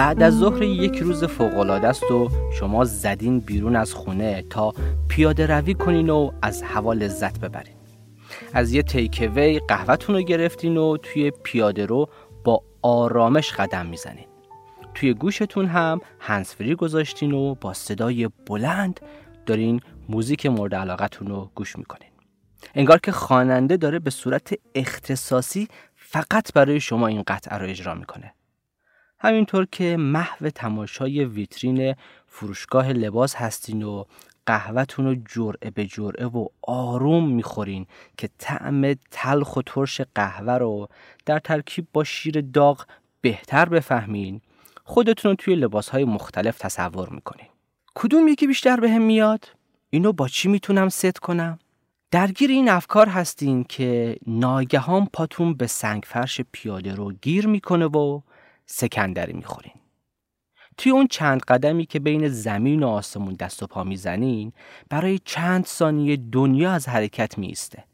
بعد از ظهر یک روز فوقالعاده است و شما زدین بیرون از خونه تا پیاده روی کنین و از هوا لذت ببرین. از یه تیکوی قهوهتون رو گرفتین و توی پیاده رو با آرامش قدم می‌زنین. توی گوشتون هم هنسفری گذاشتین و با صدای بلند دارین موزیک مورد علاقتون رو گوش می‌کنین. انگار که خواننده داره به صورت اختصاصی فقط برای شما این قطعه رو اجرا می‌کنه. همینطور که محو تماشای ویترین فروشگاه لباس هستین و قهوهتون رو جرعه به جرعه و آروم می‌خورین که طعم تلخ و ترش قهوه رو در ترکیب با شیر داغ بهتر بفهمین خودتون رو توی لباسهای مختلف تصور می‌کنین کدوم یکی بیشتر به هم میاد؟ اینو با چی می‌تونم ست کنم؟ درگیر این افکار هستین که ناگهان پاتون به سنگ فرش پیاده رو گیر می‌کنه و سکندری می‌خورین. توی اون چند قدمی که بین زمین و آسمون دست و پا می‌زنین برای چند ثانیه دنیا از حرکت میسته.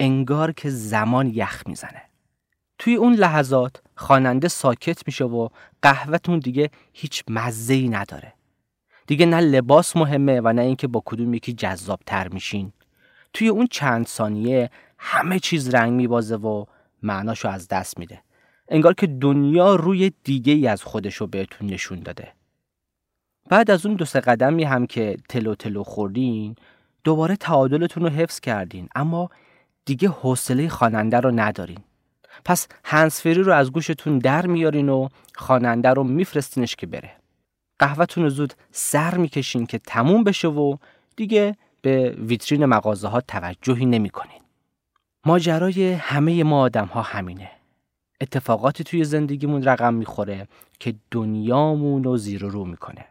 انگار که زمان یخ می‌زنه. توی اون لحظات خواننده ساکت میشه و قهوهتون دیگه هیچ مزه‌ای نداره. دیگه نه لباس مهمه و نه اینکه با کدوم یکی جذاب تر میشین. توی اون چند ثانیه همه چیز رنگ میبازه و معناشو از دست میده. انگار که دنیا روی دیگه ای از خودشو بهتون نشون داده. بعد از اون دو سه قدمی هم که تلو تلو خوردین دوباره تعادلتون رو حفظ کردین اما دیگه حوصله خواننده رو ندارین. پس هنسفری رو از گوشتون در میارین و خواننده رو میفرستینش که بره. قهوهتون رو زود سر می‌کشین که تموم بشه و دیگه به ویترین مغازه ها توجهی نمی‌کنین. ماجرای همه ما آدم ها همینه. اتفاقاتی توی زندگیمون رقم می‌خوره که دنیامون رو زیر و رو می‌کنه.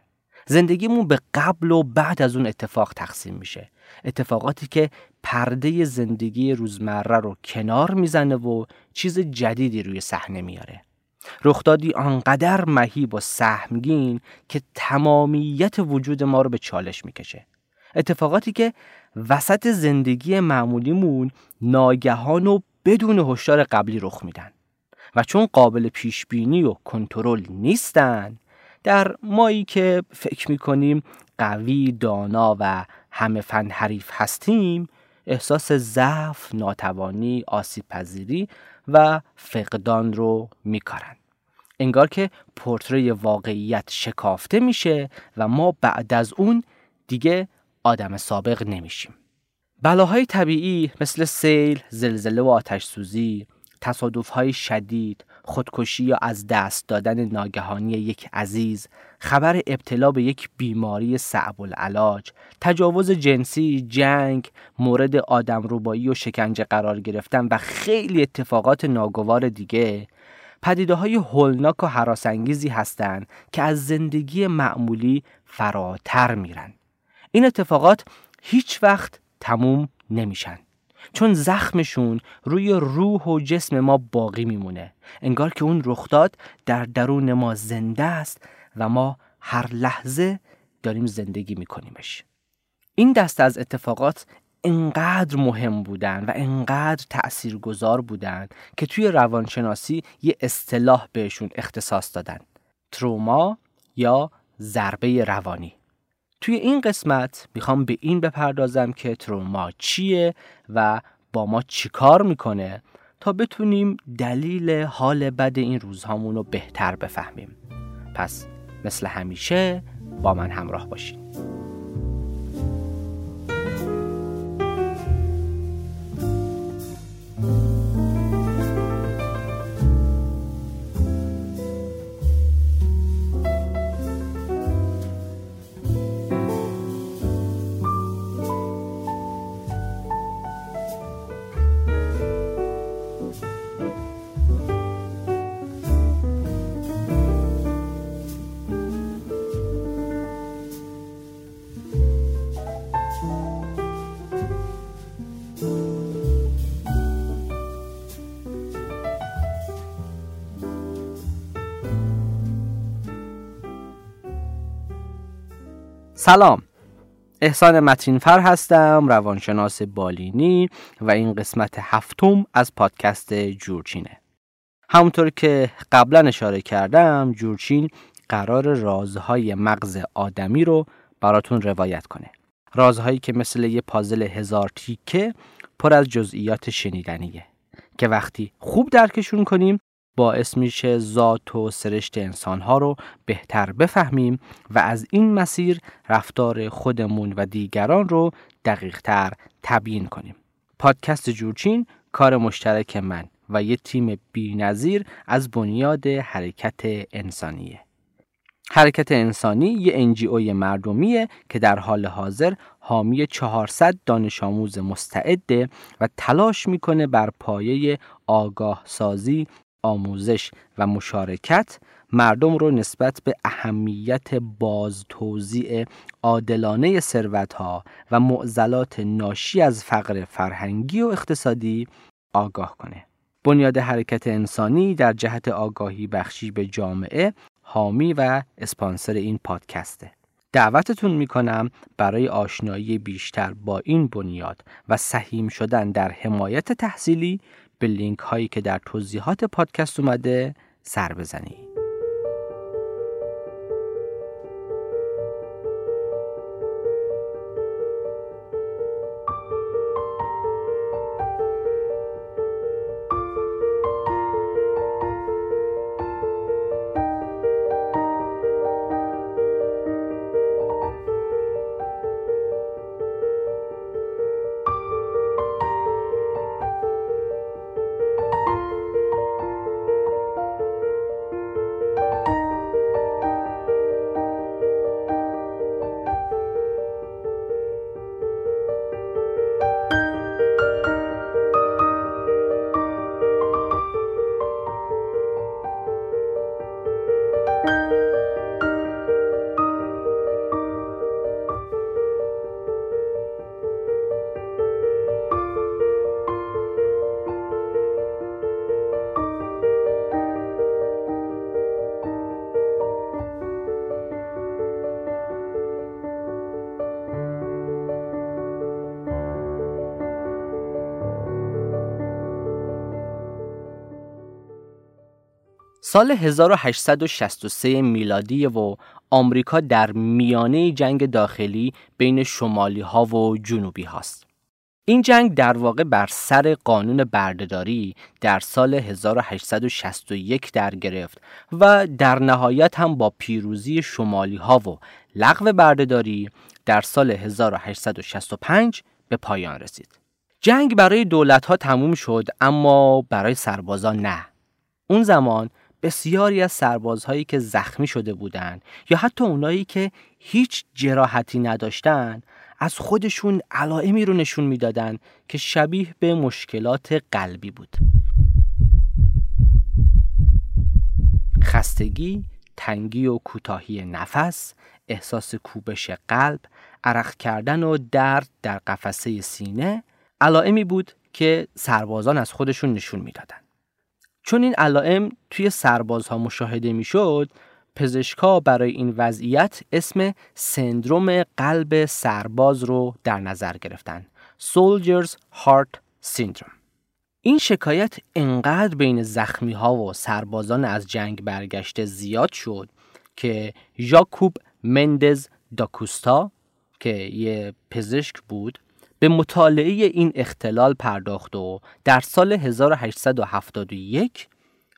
زندگیمون به قبل و بعد از اون اتفاق تقسیم میشه. اتفاقاتی که پرده زندگی روزمره رو کنار می‌زنه و چیز جدیدی روی صحنه میاره. رخدادی آنقدر مهیب و سهمگین که تمامیت وجود ما رو به چالش می‌کشه. اتفاقاتی که وسط زندگی معمولیمون ناگهان و بدون هشدار قبلی رخ میدن. و چون قابل پیش بینی و کنترل نیستن در مایی که فکر می‌کنیم قوی دانا و همه فن حریف هستیم احساس ضعف، ناتوانی، آسیب پذیری و فقدان رو میکارن. انگار که پورتری واقعیت شکافته میشه و ما بعد از اون دیگه آدم سابق نمیشیم. بلاهای طبیعی مثل سیل، زلزله و آتش سوزی تصادف های شدید، خودکشی یا از دست دادن ناگهانی یک عزیز، خبر ابتلا به یک بیماری صعب العلاج، تجاوز جنسی، جنگ، مورد آدم و شکنجه قرار گرفتن و خیلی اتفاقات ناگوار دیگه پدیده های هولناک و حراسانگیزی هستند که از زندگی معمولی فراتر میرن. این اتفاقات هیچ وقت تموم نمیشن. چون زخمشون روی روح و جسم ما باقی میمونه. انگار که اون رخداد در درون ما زنده است و ما هر لحظه داریم زندگی میکنیمش. این دست از اتفاقات انقدر مهم بودن و انقدر تأثیر گذار بودن که توی روانشناسی یه اصطلاح بهشون اختصاص دادن. تروما یا ضربه روانی. توی این قسمت می‌خوام به این بپردازم که تروما چیه و با ما چیکار می‌کنه تا بتونیم دلیل حال بد این روزهامون رو بهتر بفهمیم. پس مثل همیشه با من همراه باشین. سلام. احسان متینفر هستم روانشناس بالینی و این قسمت هفتم از پادکست جورچینه. همونطور که قبلا اشاره کردم جورچین قرار رازهای مغز آدمی رو براتون روایت کنه. رازهایی که مثل یه پازل هزار تیکه پر از جزئیات شنیدنیه. که وقتی خوب درکشون کنیم باعث میشه ذات و سرشت انسانها رو بهتر بفهمیم و از این مسیر رفتار خودمون و دیگران رو دقیقتر تبیین کنیم. پادکست جورچین کار مشترک من و یه تیم بینظیر از بنیاد حرکت انسانیه. حرکت انسانی یه انجیوی مردمیه که در حال حاضر حامی 400 دانش آموز مستعده و تلاش می‌کنه بر پایه آگاه سازی آموزش و مشارکت مردم رو نسبت به اهمیت باز توزیع عادلانه ها و معضلات ناشی از فقر فرهنگی و اقتصادی آگاه کنه. بنیاد حرکت انسانی در جهت آگاهی بخشی به جامعه حامی و اسپانسر این پادکسته. دعوتتون می‌کنم برای آشنایی بیشتر با این بنیاد و سهیم شدن در حمایت تحصیلی به لینک هایی که در توضیحات پادکست اومده سر بزنید. سال 1863 میلادی و آمریکا در میانه جنگ داخلی بین شمالی ها و جنوبی هاست. این جنگ در واقع بر سر قانون بردهداری در سال 1861 در گرفت و در نهایت هم با پیروزی شمالی ها و لغو بردهداری در سال 1865 به پایان رسید. جنگ برای دولت ها تموم شد اما برای سربازان نه. اون زمان بسیاری از سربازهایی که زخمی شده بودند یا حتی اونایی که هیچ جراحتی نداشتن از خودشون علائمی رو نشون می‌دادند که شبیه به مشکلات قلبی بود خستگی، تنگی و کوتاهی نفس، احساس کوبش قلب، عرق کردن و درد در قفسه سینه علائمی بود که سربازان از خودشون نشون می‌دادند. چون این علائم توی سربازها مشاهده می‌شد پزشکا برای این وضعیت اسم سندروم قلب سرباز رو در نظر گرفتن Soldiers Heart Syndrome. این شکایت انقدر بین زخمی ها و سربازان از جنگ برگشته زیاد شد که ژاکوب مندز داکوستا که یه پزشک بود به مطالعه این اختلال پرداخت و در سال 1871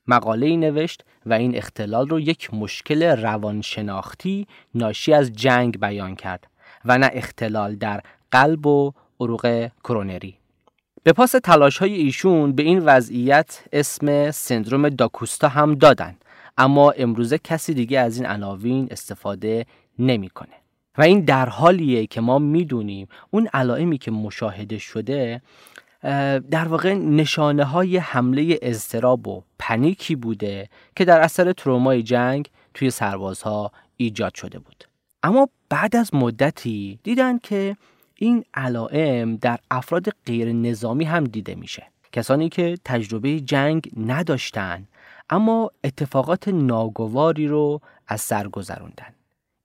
مقاله نوشت و این اختلال رو یک مشکل روانشناختی ناشی از جنگ بیان کرد و نه اختلال در قلب و عروق کرونری. به پاس تلاش های ایشون به این وضعیت اسم سندروم داکوستا هم دادن اما امروزه کسی دیگه از این عناوین استفاده نمی‌کنه. و این در حالیه که ما می‌دونیم اون علائمی که مشاهده شده در واقع نشانه های حمله اضطراب و پنیکی بوده که در اثر ترومای جنگ توی سربازها ایجاد شده بود. اما بعد از مدتی دیدن که این علائم در افراد غیر نظامی هم دیده میشه. کسانی که تجربه جنگ نداشتن اما اتفاقات ناگواری رو از سر گذروندن.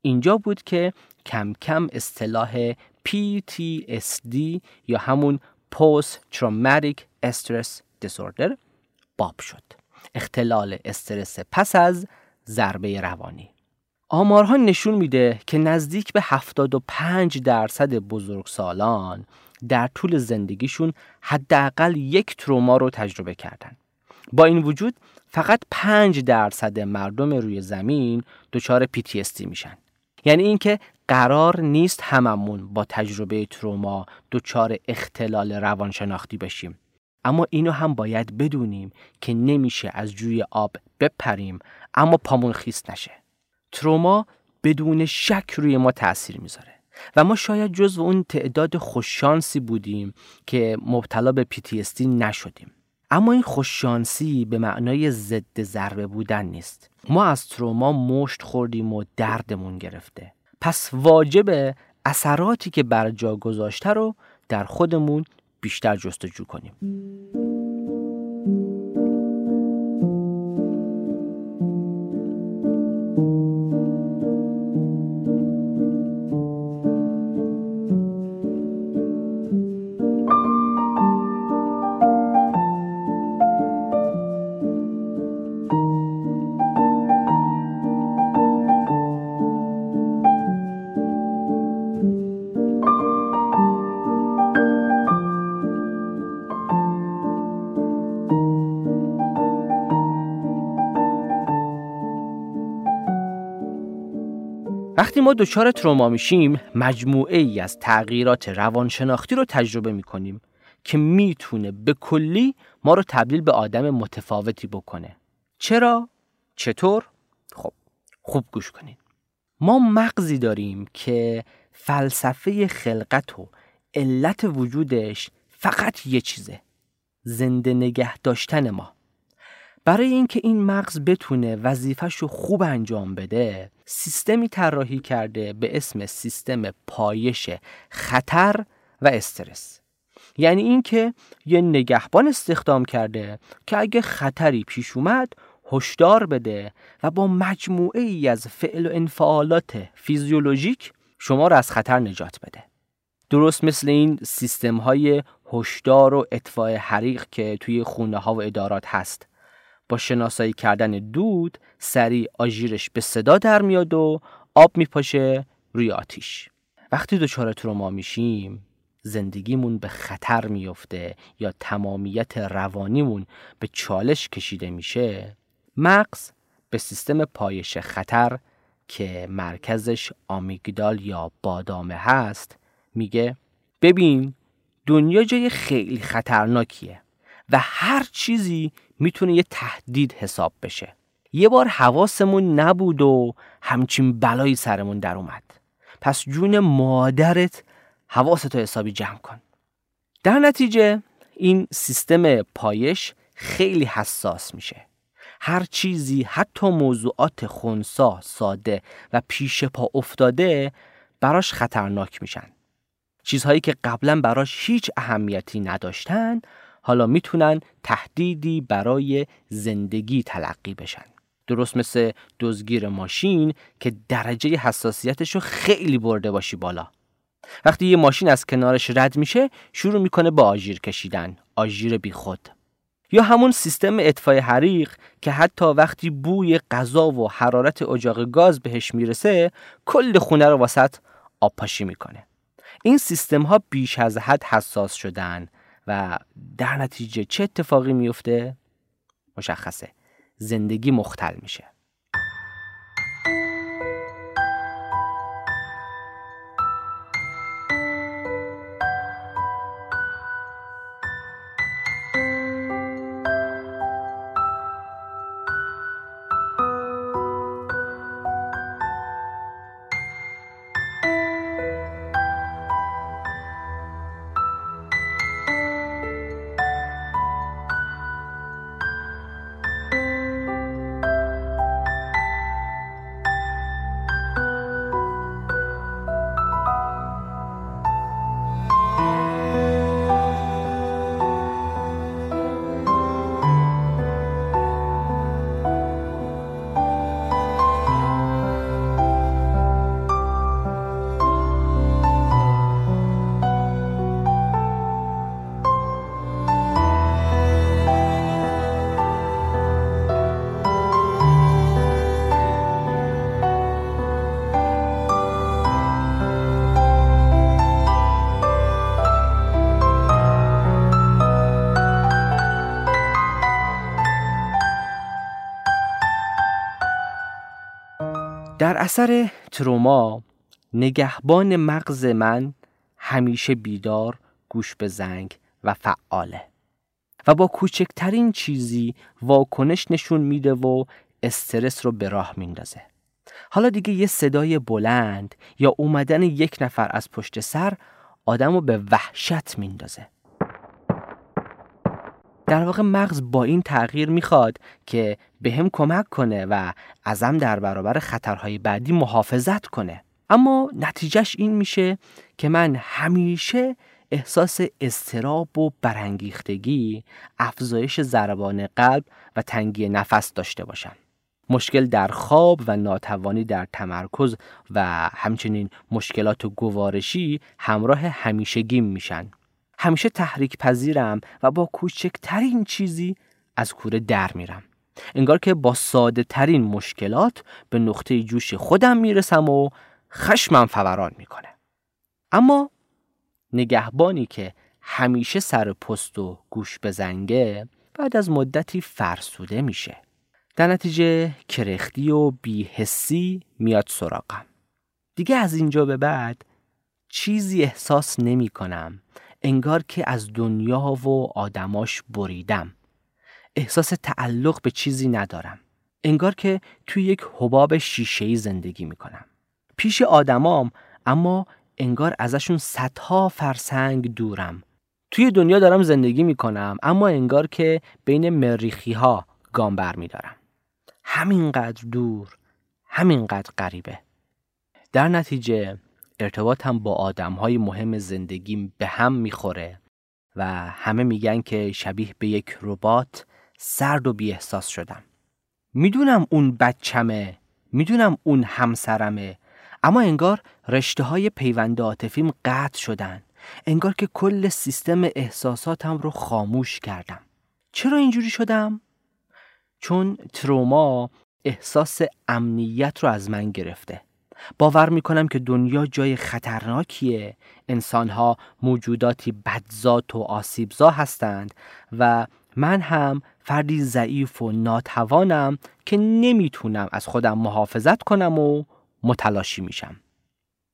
اینجا بود که کم کم اصطلاح PTSD یا همون Post Traumatic Stress Disorder باب شد اختلال استرس پس از ضربه روانی آمارها نشون میده که نزدیک به 75 درصد بزرگسالان در طول زندگیشون حداقل یک تروما رو تجربه کردن. با این وجود فقط 5 درصد مردم روی زمین دچار PTSD میشن. یعنی اینکه قرار نیست هممون با تجربه تروما دچار اختلال روانشناختی بشیم. اما اینو هم باید بدونیم که نمیشه از جوی آب بپریم اما پامون خیس نشه. تروما بدون شک روی ما تاثیر می‌ذاره و ما شاید جزو اون تعداد خوششانسی بودیم که مبتلا به PTSD نشدیم. اما این خوششانسی به معنای ضد ضربه بودن نیست. ما از تروما مشت خوردیم و دردمون گرفته. پس واجب اثراتی که بر جا گذاشته رو در خودمون بیشتر جستجو کنیم. وقتی ما دچار تروما میشیم مجموعه ای از تغییرات روانشناختی رو تجربه می‌کنیم که می‌تونه به کلی ما رو تبدیل به آدم متفاوتی بکنه چرا؟ چطور؟ خب خوب گوش کنید ما مغزی داریم که فلسفه خلقت و علت وجودش فقط یه چیزه زنده نگه داشتن ما برای اینکه این مغز بتونه وظیفش رو خوب انجام بده سیستمی طراحی کرده به اسم سیستم پایش خطر و استرس. یعنی اینکه یه نگهبان استخدام کرده که اگه خطری پیش اومد هشدار بده و با مجموعه ای از فعل و انفعالات فیزیولوژیک شما رو از خطر نجات بده. درست مثل این سیستم های هشدار و اطفاء حریق که توی خونه ها و ادارات هست. با شناسایی کردن دود سریع آژیرش به صدا در میاد و آب میپاشه روی آتیش. وقتی دچار تروما میشیم زندگیمون به خطر میفته یا تمامیت روانیمون به چالش کشیده میشه مغز به سیستم پایش خطر که مرکزش آمیگدال یا بادامه هست میگه ببین دنیا جای خیلی خطرناکیه. و هر چیزی می‌تونه یه تهدید حساب بشه. یه بار حواسمون نبود و همچین بلایی سرمون در اومد. پس جون مادرت حواستو حسابی جمع کن. در نتیجه این سیستم پایش خیلی حساس میشه. هر چیزی حتی موضوعات خونسا ساده و پیش پا افتاده براش خطرناک میشن. چیزهایی که قبلا براش هیچ اهمیتی نداشتن حالا می‌تونن تهدیدی برای زندگی تلقی بشن. درست مثل دزگیر ماشین که درجه حساسیتش رو خیلی برده باشی بالا. وقتی یه ماشین از کنارش رد میشه شروع می‌کنه با آژیر کشیدن آژیر بیخود. یا همون سیستم اطفای حریق که حتی وقتی بوی غذا و حرارت اجاق گاز بهش می‌رسه کل خونه رو واسط آب پاشی می‌کنه. این سیستم ها بیش از حد حساس شدن. و در نتیجه چه اتفاقی میفته؟ مشخصه زندگی مختل میشه در اثر تروما نگهبان مغز من همیشه بیدار گوش به زنگ و فعاله و با کوچکترین چیزی واکنش نشون میده و استرس رو به راه میندازه. حالا دیگه یه صدای بلند یا اومدن یک نفر از پشت سر آدم رو به وحشت میندازه. در واقع مغز با این تغییر می‌خواد که به هم کمک کنه و ازم در برابر خطرهای بعدی محافظت کنه اما نتیجهش این میشه که من همیشه احساس استراب و برانگیختگی، افزایش ضربان قلب و تنگی نفس داشته باشم. مشکل در خواب و ناتوانی در تمرکز و همچنین مشکلات گوارشی همراه همیشگیم میشن. همیشه تحریک پذیرم و با کوچکترین چیزی از کوره در میرم. انگار که با ساده ترین مشکلات به نقطه جوش خودم می‌رسم و خشمم فوران می‌کنه. اما نگهبانی که همیشه سر پست و گوش بزنگه بعد از مدتی فرسوده میشه. در نتیجه کرختی و بیحسی میاد سراغم. دیگه از اینجا به بعد چیزی احساس نمی کنم انگار که از دنیا و آدماش بریدم. احساس تعلق به چیزی ندارم. انگار که توی یک حباب شیشه‌ای زندگی می‌کنم. پیش آدمام اما انگار ازشون صدها فرسنگ دورم. توی دنیا دارم زندگی می‌کنم اما انگار که بین مریخی ها گام بر میدارم. همینقدر دور، همینقدر غریبه. در نتیجه ارتباطم با آدم های مهم زندگیم به هم می‌خوره و همه میگن که شبیه به یک ربات سرد و بی احساس شدم. می‌دونم اون بچمه، می‌دونم اون همسرمه، اما انگار رشته های پیوند عاطفیم قطع شدن. انگار که کل سیستم احساساتم رو خاموش کردم. چرا اینجوری شدم؟ چون تروما احساس امنیت رو از من گرفته. باور می‌کنم که دنیا جای خطرناکیه. انسانها موجوداتی بدذات و آسیبزا هستند و من هم فردی ضعیف و ناتوانم که نمی‌تونم از خودم محافظت کنم و متلاشی میشم.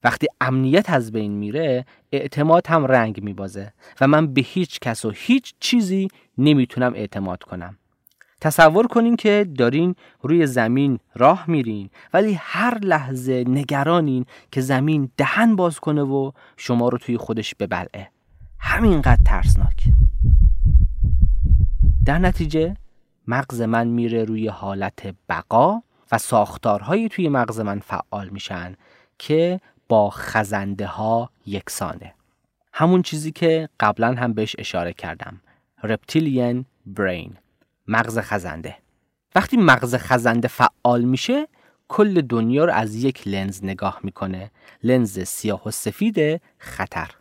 وقتی امنیت از بین میره اعتماد هم رنگ میبازه و من به هیچ کس و هیچ چیزی نمی‌تونم اعتماد کنم. تصور کنین که دارین روی زمین راه میرین ولی هر لحظه نگرانین که زمین دهن باز کنه و شما رو توی خودش ببلعه. همینقدر ترسناک. در نتیجه مغز من میره روی حالت بقا و ساختارهایی توی مغز من فعال میشن که با خزنده ها یکسانه. همون چیزی که قبلا هم بهش اشاره کردم. رپتیلین برین مغز خزنده. وقتی مغز خزنده فعال میشه کل دنیا رو از یک لنز نگاه می‌کنه. لنز سیاه و سفید خطر.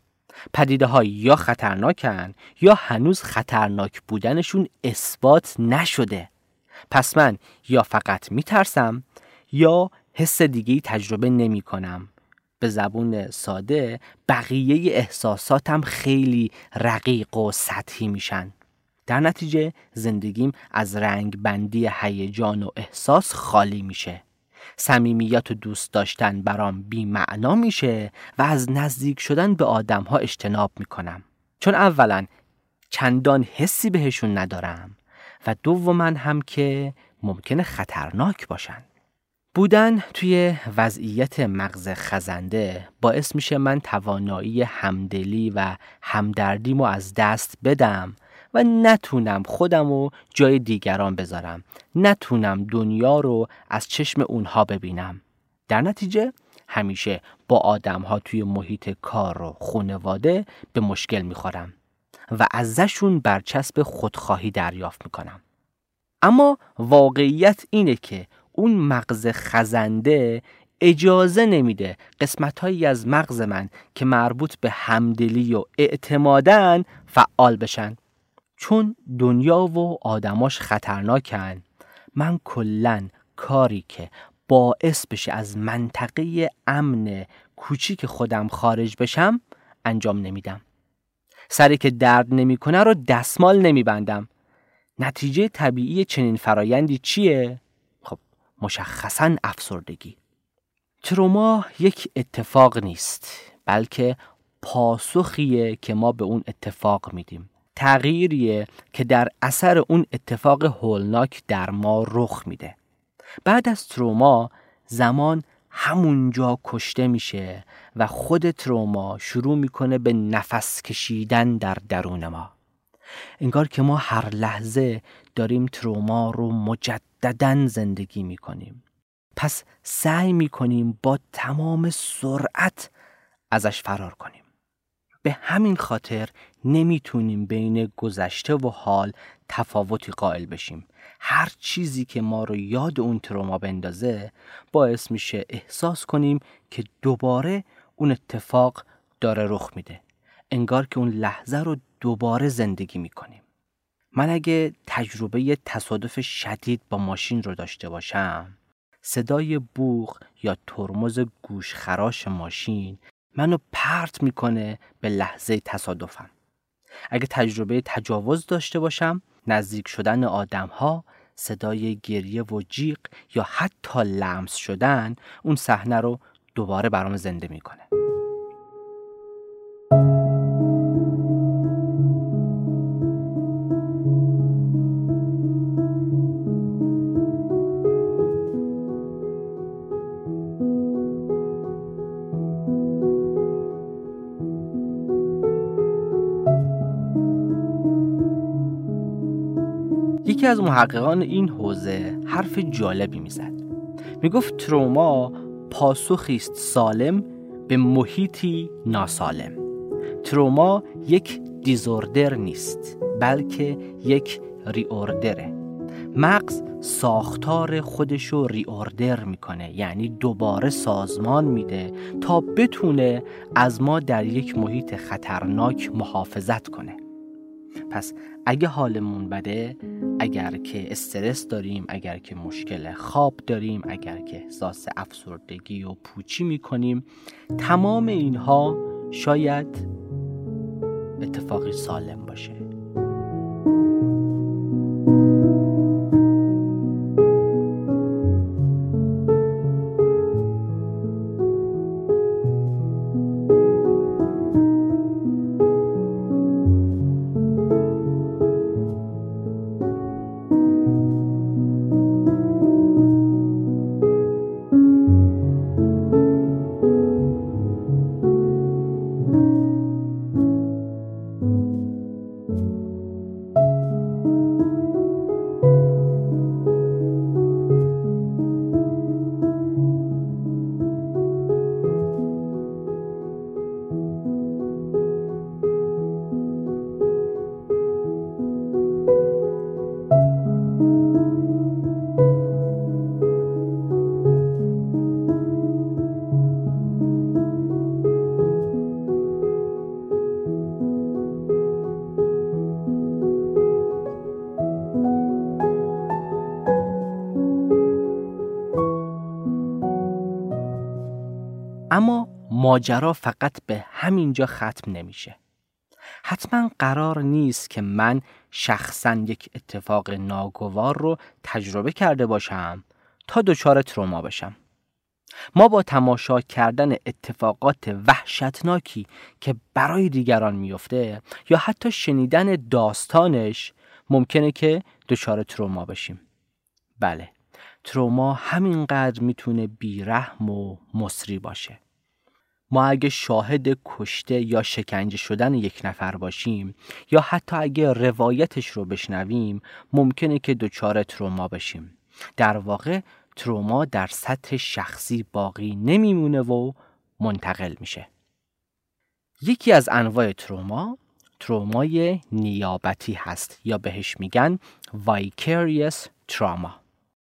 پدیده ها یا خطرناکن یا هنوز خطرناک بودنشون اثبات نشده. پس من یا فقط میترسم یا حس دیگه تجربه نمی کنم به زبون ساده بقیه احساساتم خیلی رقیق و سطحی میشن. در نتیجه زندگیم از رنگ بندی هیجان و احساس خالی میشه. صمیمیت و دوست داشتن برام بی معنا میشه و از نزدیک شدن به آدم ها اجتناب می‌کنم. چون اولا چندان حسی بهشون ندارم و دوما هم که ممکنه خطرناک باشن. بودن توی وضعیت مغز خزنده باعث میشه من توانایی همدلی و همدردیمو از دست بدم و نتونم خودم رو جای دیگران بذارم. نتونم دنیا رو از چشم اونها ببینم. در نتیجه همیشه با آدم ها توی محیط کار و خونواده به مشکل می‌خورم و ازشون برچسب خودخواهی دریافت می‌کنم. اما واقعیت اینه که اون مغز خزنده اجازه نمیده قسمت هایی از مغز من که مربوط به همدلی و اعتمادن فعال بشن. چون دنیا و آدماش خطرناکن. من کلا کاری که باعث بشه از منطقه امن کوچیک خودم خارج بشم انجام نمیدم. سری که درد نمی‌کنه رو دستمال نمیبندم. نتیجه طبیعی چنین فرایندی چیه؟ خب مشخصا افسردگی. تروما یک اتفاق نیست بلکه پاسخیه که ما به اون اتفاق میدیم. تغییریه که در اثر اون اتفاق هولناک در ما رخ میده. بعد از تروما زمان همونجا کشته میشه و خود تروما شروع می‌کنه به نفس کشیدن در درون ما. انگار که ما هر لحظه داریم تروما رو مجددا زندگی می‌کنیم. پس سعی می‌کنیم با تمام سرعت ازش فرار کنیم. به همین خاطر نمی‌تونیم بین گذشته و حال تفاوتی قائل بشیم. هر چیزی که ما رو یاد اون تروما بندازه باعث میشه احساس کنیم که دوباره اون اتفاق داره رخ میده. انگار که اون لحظه رو دوباره زندگی می‌کنیم. من اگه تجربه تصادف شدید با ماشین رو داشته باشم صدای بوغ یا ترمز گوشخراش ماشین منو پرت می‌کنه به لحظه تصادفم. اگه تجربه تجاوز داشته باشم نزدیک شدن آدم ها صدای گریه و جیغ یا حتی لمس شدن اون صحنه رو دوباره برام زنده می‌کنه. از محققان این حوزه حرف جالبی می‌زد. می‌گفت تروما پاسخی است سالم به محیطی ناسالم. تروما یک دیزوردر نیست بلکه یک ریوردره. مغز ساختار خودشو ریوردر می‌کنه یعنی دوباره سازمان میده تا بتونه از ما در یک محیط خطرناک محافظت کنه. پس اگه حالمون بده اگر که استرس داریم اگر که مشکل خواب داریم اگر که احساس افسردگی و پوچی می‌کنیم تمام اینها شاید اتفاقی سالم باشه. ماجرا فقط به همینجا ختم نمیشه. حتما قرار نیست که من شخصا یک اتفاق ناگوار رو تجربه کرده باشم تا دچار تروما بشم. ما با تماشا کردن اتفاقات وحشتناکی که برای دیگران میفته یا حتی شنیدن داستانش ممکنه که دچار تروما بشیم. بله تروما همینقدر می‌تونه بیرحم و مصری باشه. ما اگه شاهد کشته یا شکنجه شدن یک نفر باشیم یا حتی اگه روایتش رو بشنویم ممکنه که دچار تروما بشیم. در واقع تروما در سطح شخصی باقی نمیمونه و منتقل میشه. یکی از انواع تروما ترومای نیابتی هست یا بهش میگن vicarious trauma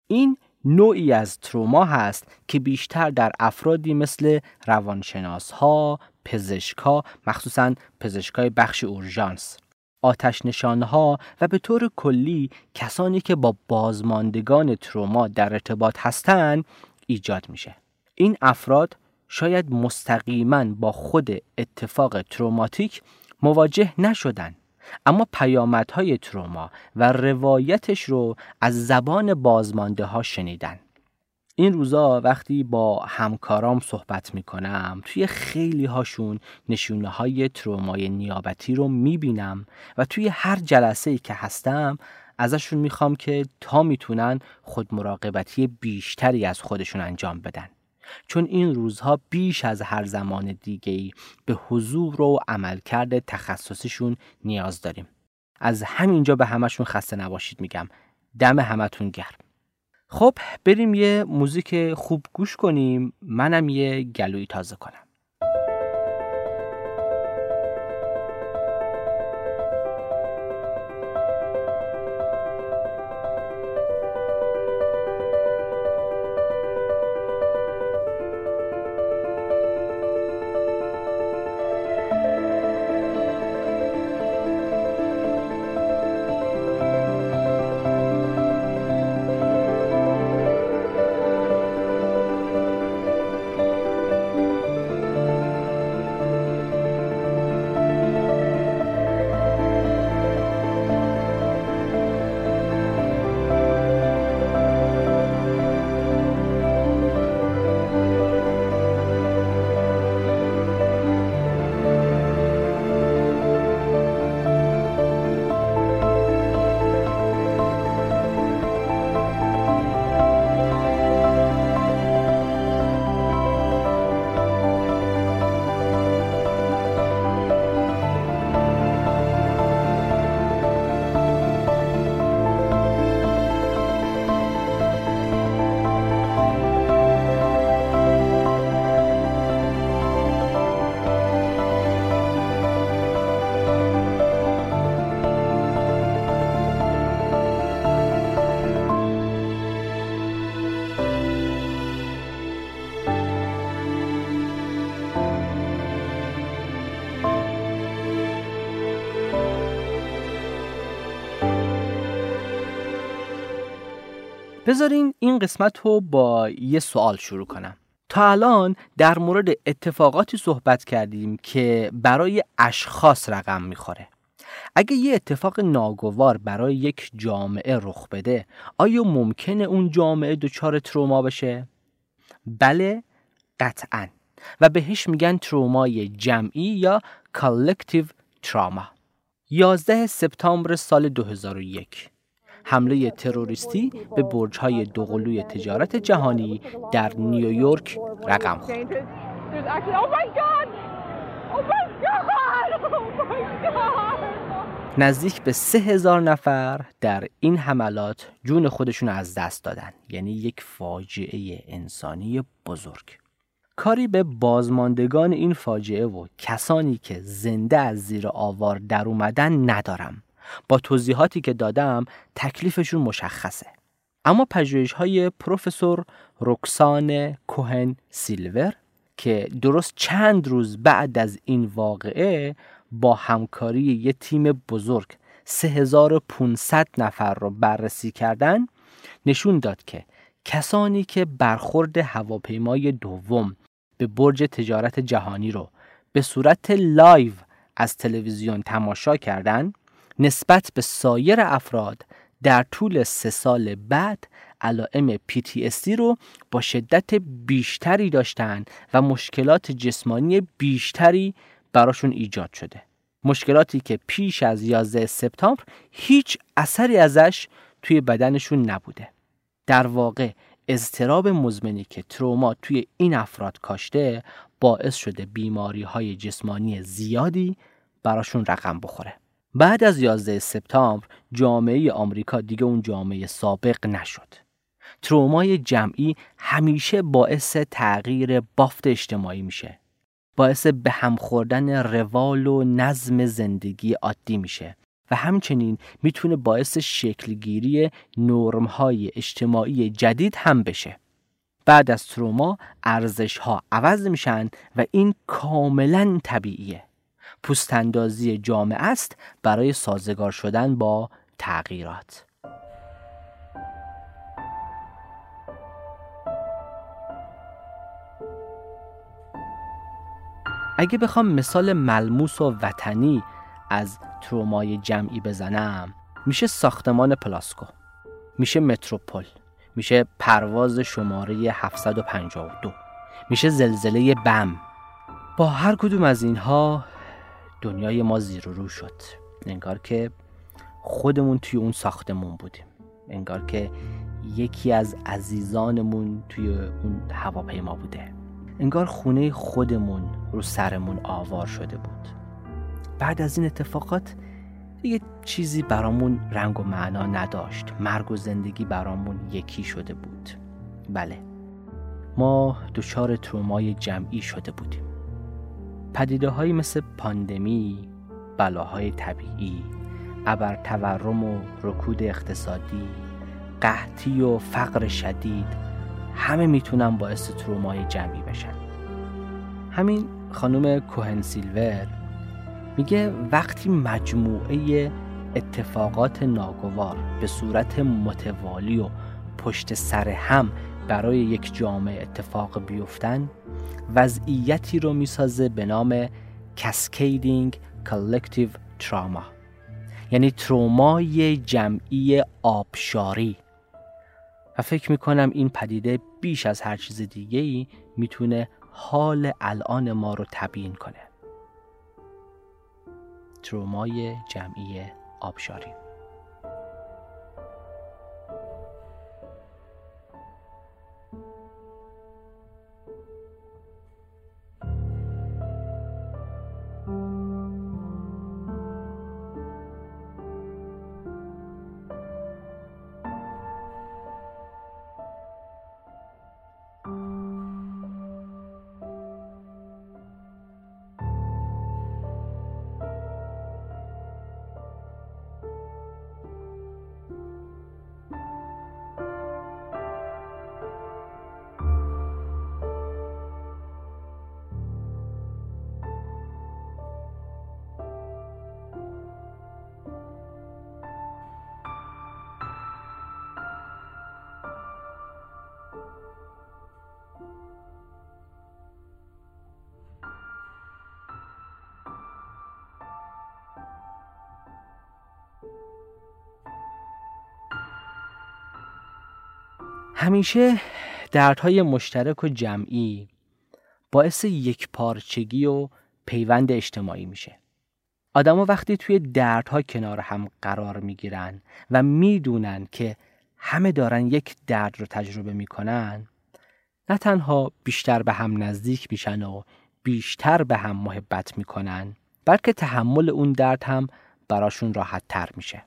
این نوعی از تروما هست که بیشتر در افرادی مثل روانشناس ها، پزشک ها، مخصوصا پزشکای بخش اورژانس، آتش‌نشان‌ها و به طور کلی کسانی که با بازماندگان تروما در ارتباط هستند ایجاد میشه. این افراد شاید مستقیما با خود اتفاق تروماتیک مواجه نشدن اما پیامدهای تروما و روایتش رو از زبان بازمانده ها شنیدن. این روزا وقتی با همکارام صحبت می‌کنم توی خیلی هاشون نشونه های ترومای نیابتی رو می‌بینم و توی هر جلسه ای که هستم ازشون می‌خوام که تا می‌تونن خود مراقبتی بیشتری از خودشون انجام بدن. چون این روزها بیش از هر زمان دیگه ای به حضور و عملکرد تخصصیشون نیاز داریم. از همینجا به همشون خسته نباشید میگم. دم همتون گرم. خب بریم یه موزیک خوب گوش کنیم. منم یه گلوی تازه کنم. بذارین این قسمت رو با یه سوال شروع کنم. تا الان در مورد اتفاقاتی صحبت کردیم که برای اشخاص رقم می‌خوره. اگه یه اتفاق ناگوار برای یک جامعه رخ بده آیا ممکنه اون جامعه دچار تروما بشه؟ بله قطعا. و بهش میگن ترومای جمعی یا collective trauma 11 سپتامبر سال 2001 حمله تروریستی به برج‌های دوقلوی تجارت جهانی در نیویورک رقم خورد. نزدیک به سه هزار نفر در این حملات جون خودشون از دست دادن یعنی یک فاجعه انسانی بزرگ کاری به بازماندگان این فاجعه و کسانی که زنده از زیر آوار در اومدن ندارم با توضیحاتی که دادم تکلیفشون مشخصه. اما پژوهش های پروفسور رکسان کوهن سیلور که درست چند روز بعد از این واقعه با همکاری یه تیم بزرگ 3500 نفر رو بررسی کردن نشون داد که کسانی که برخورد هواپیمای دوم به برج تجارت جهانی رو به صورت live از تلویزیون تماشا کردند نسبت به سایر افراد در طول سه سال بعد علائم PTSD رو با شدت بیشتری داشتن و مشکلات جسمانی بیشتری براشون ایجاد شده. مشکلاتی که پیش از 11 سپتامبر هیچ اثری ازش توی بدنشون نبوده. در واقع اضطراب مزمنی که تروما توی این افراد کاشته باعث شده بیماری های جسمانی زیادی براشون رقم بخوره. بعد از 11 سپتامبر جامعه آمریکا دیگه اون جامعه سابق نشد. ترومای جمعی همیشه باعث تغییر بافت اجتماعی میشه. باعث به هم خوردن روال و نظم زندگی عادی میشه و همچنین می‌تونه باعث شکلگیری نرمهای اجتماعی جدید هم بشه. بعد از تروما ارزش ها عوض میشن و این کاملا طبیعیه. پوستندازی جامعه است برای سازگار شدن با تغییرات. اگه بخوام مثال ملموس و وطنی از ترومای جمعی بزنم میشه ساختمان پلاسکو میشه متروپول میشه پرواز شماره 752 میشه زلزله بم. با هر کدوم از اینها دنیای ما زیر و رو شد. انگار که خودمون توی اون ساختمون بودیم. انگار که یکی از عزیزانمون توی اون هواپیما بوده. انگار خونه خودمون رو سرمون آوار شده بود. بعد از این اتفاقات دیگه چیزی برامون رنگ و معنا نداشت. مرگ و زندگی برامون یکی شده بود. بله. ما دچار ترومای جمعی شده بودیم. پدیده های مثل پاندمی بلاهای طبیعی ابر تورم و رکود اقتصادی قحطی و فقر شدید همه می‌تونن باعث ترومای جمعی بشن. همین خانم کوهن سیلور میگه وقتی مجموعه اتفاقات ناگوار به صورت متوالی و پشت سر هم برای یک جامعه اتفاق بیفتن وضعیتی رو می‌سازه به نام cascading collective trauma یعنی ترومای جمعی آبشاری. و فکر می‌کنم این پدیده بیش از هر چیز دیگه ای می‌تونه حال الان ما رو تبیین کنه. ترومای جمعی آبشاری. همیشه دردهای مشترک و جمعی باعث یک پارچگی و پیوند اجتماعی میشه. آدما وقتی توی دردها کنار هم قرار می‌گیرن و می‌دونن که همه دارن یک درد رو تجربه می‌کنن نه تنها بیشتر به هم نزدیک میشن و بیشتر به هم محبت می‌کنن بلکه تحمل اون درد هم براشون راحت تر میشه.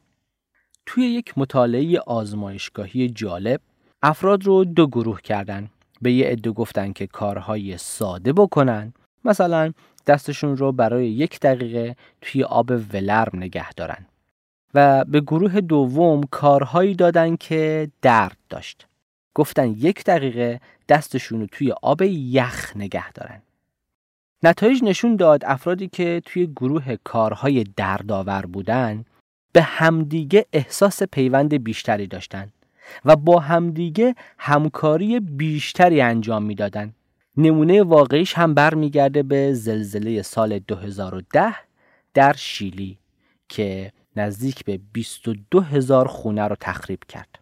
توی یک مطالعه آزمایشگاهی جالب افراد رو دو گروه کردن. به یه عده گفتن که کارهای ساده بکنن. مثلا دستشون رو برای یک دقیقه توی آب ولرم نگه دارن. و به گروه دوم کارهایی دادن که درد داشت. گفتن یک دقیقه دستشون رو توی آب یخ نگه دارن. نتایج نشون داد افرادی که توی گروه کارهای دردآور بودن به همدیگه احساس پیوند بیشتری داشتن. و با همدیگه همکاری بیشتری انجام می‌دادند. نمونه واقعیش هم برمیگرده به زلزله سال 2010 در شیلی که نزدیک به 22 هزار خونه رو تخریب کرد.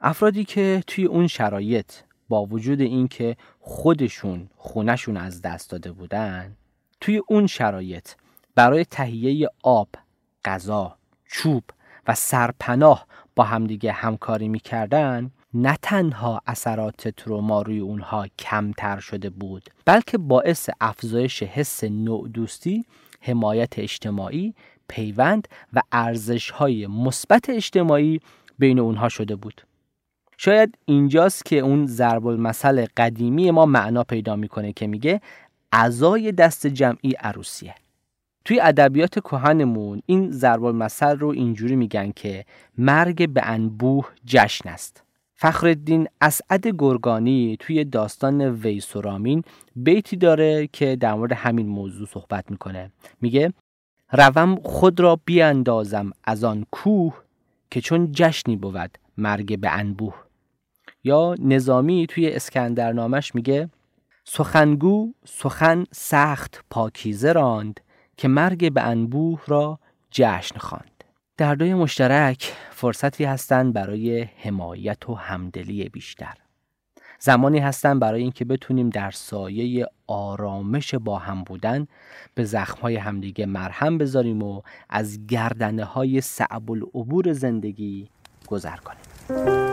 افرادی که توی اون شرایط با وجود اینکه خودشون خونهشون از دست داده بودن توی اون شرایط برای تهیه آب، غذا، چوب و سرپناه با همدیگه همکاری می‌کردن نه تنها اثرات تروما روی اونها کمتر شده بود بلکه باعث افزایش حس نوع دوستی حمایت اجتماعی پیوند و ارزش های مثبت اجتماعی بین اونها شده بود. شاید اینجاست که اون ضرب المثل قدیمی ما معنا پیدا می‌کنه که میگه اعضای دست جمعی عروسیه. توی ادبیات کهنمون این ضرب المثل رو اینجوری میگن که مرگ به انبوه جشن است. فخرالدین اسعد گرگانی توی داستان ویسورامین بیتی داره که در مورد همین موضوع صحبت می‌کنه. میگه روم خود را بیاندازم از آن کوه که چون جشنی بود مرگ به انبوه. یا نظامی توی اسکندرنامش میگه سخنگو سخن سخت پاکیزه راند که مرگ به انبوه را جشن خواند. دردای مشترک فرصتی هستند برای حمایت و همدلی بیشتر زمانی هستند برای اینکه بتونیم در سایه آرامش با هم بودن به زخمهای همدیگه مرهم بذاریم و از گردنه های صعب العبور زندگی گذر کنیم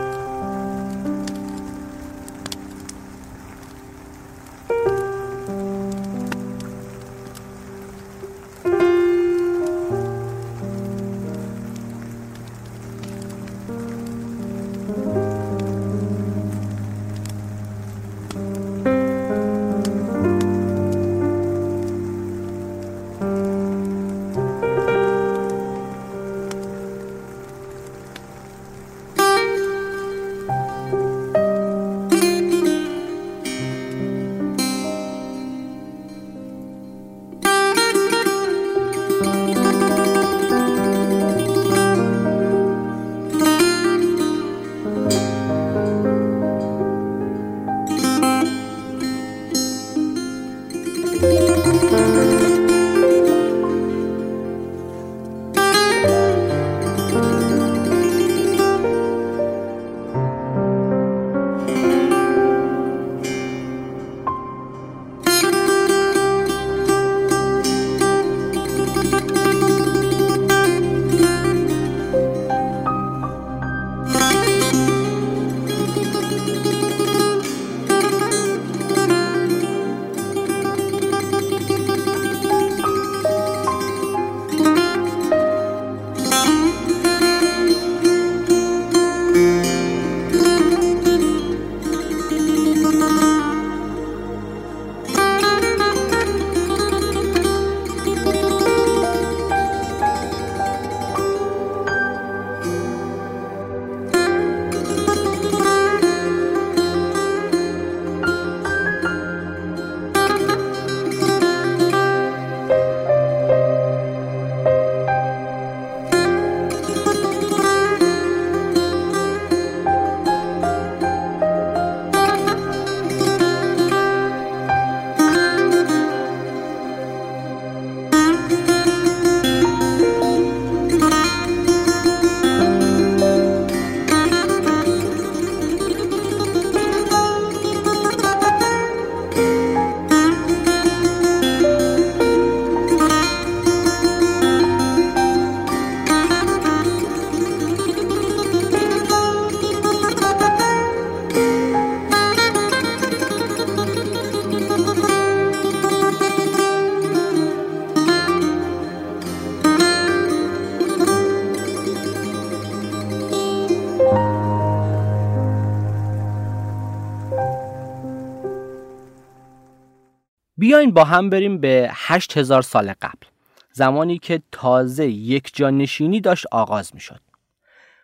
بیاین با هم بریم به 8000 سال قبل. زمانی که تازه یک جانشینی داشت آغاز می شد.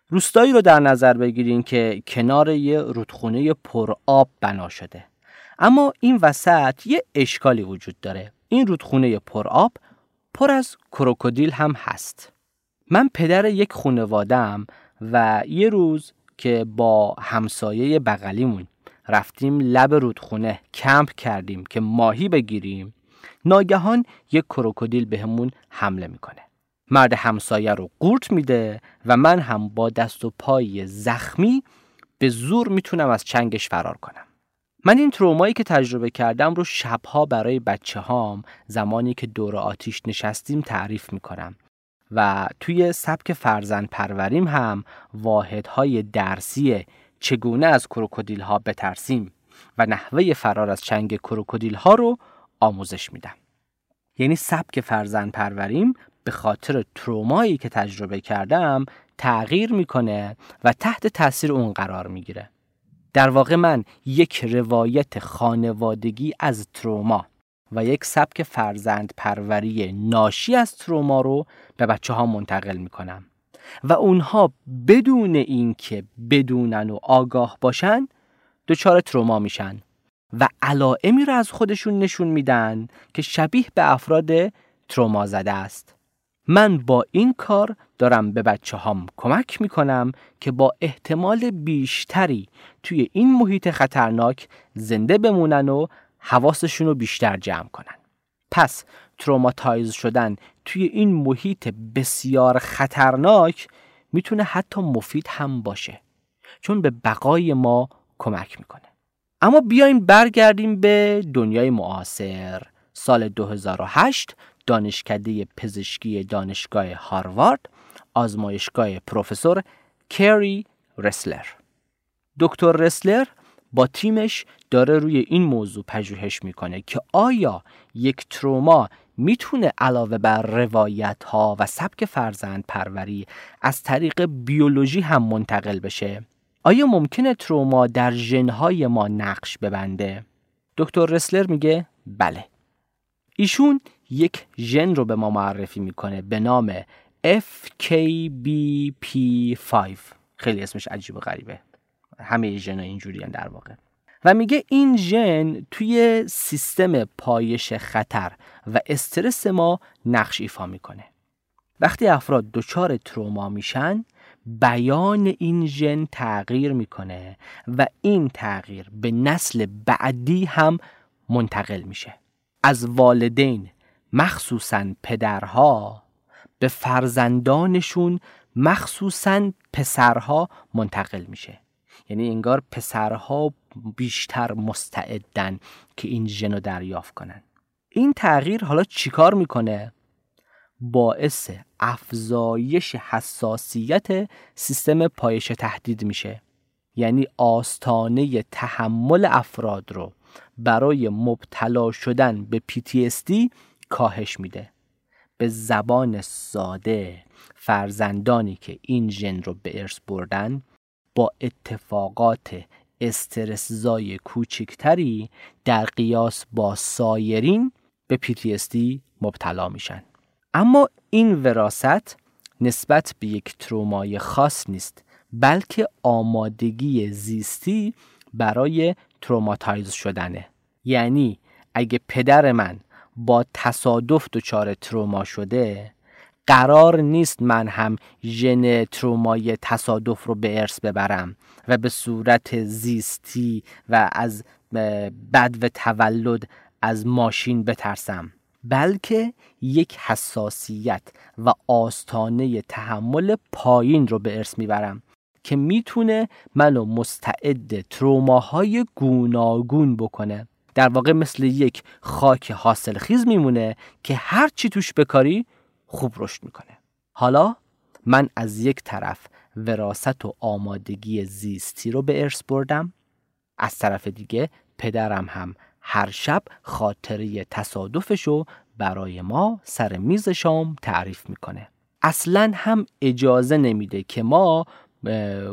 روستایی رو در نظر بگیرین که کنار یه رودخونه پر آب بنا شده. اما این وسط یه اشکالی وجود داره. این رودخونه پر آب پر از کروکودیل هم هست. من پدر یک خونوادم و یه روز که با همسایه بغلیمون رفتیم لب رودخونه کمپ کردیم که ماهی بگیریم. ناگهان یک کروکودیل بهمون حمله می‌کنه. مرد همسایه رو قورت میده و من هم با دست و پای زخمی به زور می‌تونم از چنگش فرار کنم. من این ترومایی که تجربه کردم رو شبها برای بچه هام زمانی که دور آتیش نشستیم تعریف می‌کنم. و توی سبک فرزند پروریم هم واحدهای درسی چگونه از کروکودیل ها بترسیم و نحوه فرار از چنگ کروکودیل ها رو آموزش میدم. یعنی سبک فرزند پروریم به خاطر ترومایی که تجربه کردم تغییر می‌کنه و تحت تاثیر اون قرار می‌گیره. در واقع من یک روایت خانوادگی از تروما و یک سبک فرزند پروری ناشی از تروما رو به بچه ها منتقل می‌کنم. و اونها بدون اینکه بدونن و آگاه باشن دچار تروما میشن و علائمی رو از خودشون نشون میدن که شبیه به افراد تروما زده است. من با این کار دارم به بچه هام کمک می‌کنم که با احتمال بیشتری توی این محیط خطرناک زنده بمونن و حواسشون رو بیشتر جمع کنن. پس تروماتایز شدن توی این محیط بسیار خطرناک می‌تونه حتی مفید هم باشه. چون به بقای ما کمک می‌کنه. اما بیاین برگردیم به دنیای معاصر. سال 2008 دانشکده پزشکی دانشگاه هاروارد آزمایشگاه پروفسور کری رسلر. دکتر رسلر با تیمش داره روی این موضوع پژوهش می‌کنه که آیا یک تروما می‌تونه علاوه بر روایت ها و سبک فرزند پروری از طریق بیولوژی هم منتقل بشه. آیا ممکنه تروما در ژنهای ما نقش ببنده؟ دکتر رسلر میگه بله. ایشون یک ژن رو به ما معرفی می‌کنه به نام FKBP5 خیلی اسمش عجیب و غریبه. همه ژن اینجوری در واقع. و میگه این ژن توی سیستم پایش خطر و استرس ما نقش ایفا می‌کنه. وقتی افراد دچار تروما میشن بیان این ژن تغییر می‌کنه و این تغییر به نسل بعدی هم منتقل میشه. از والدین مخصوصا پدرها به فرزندانشون مخصوصا پسرها منتقل میشه. یعنی انگار پسرها بیشتر مستعدن که این ژن رو دریافت کنن. این تغییر حالا چیکار می‌کنه؟ باعث افزایش حساسیت سیستم پایش تهدید میشه. یعنی آستانه تحمل افراد رو برای مبتلا شدن به PTSD کاهش میده. به زبان ساده فرزندانی که این ژن رو به ارث بردن با اتفاقات استرسزای کوچکتری در قیاس با سایرین به PTSD مبتلا میشن. اما این وراست نسبت به یک ترومای خاص نیست بلکه آمادگی زیستی برای traumatize شدنه. یعنی اگه پدر من با تصادف دچار تروما شده قرار نیست من هم ژن ترومای تصادف رو به ارث ببرم و به صورت زیستی و از بدو تولد از ماشین بترسم. بلکه یک حساسیت و آستانه تحمل پایین رو به ارث می‌برم که می‌تونه منو مستعد تروماهای گوناگون بکنه. در واقع مثل یک خاک حاصل خیز میمونه که هر چی توش بکاری خوب رشد می‌کنه. حالا من از یک طرف وراست و آمادگی زیستی رو به ارث بردم از طرف دیگه پدرم هم هر شب خاطره تصادفشو برای ما سر میز شام تعریف می‌کنه. اصلا هم اجازه نمیده که ما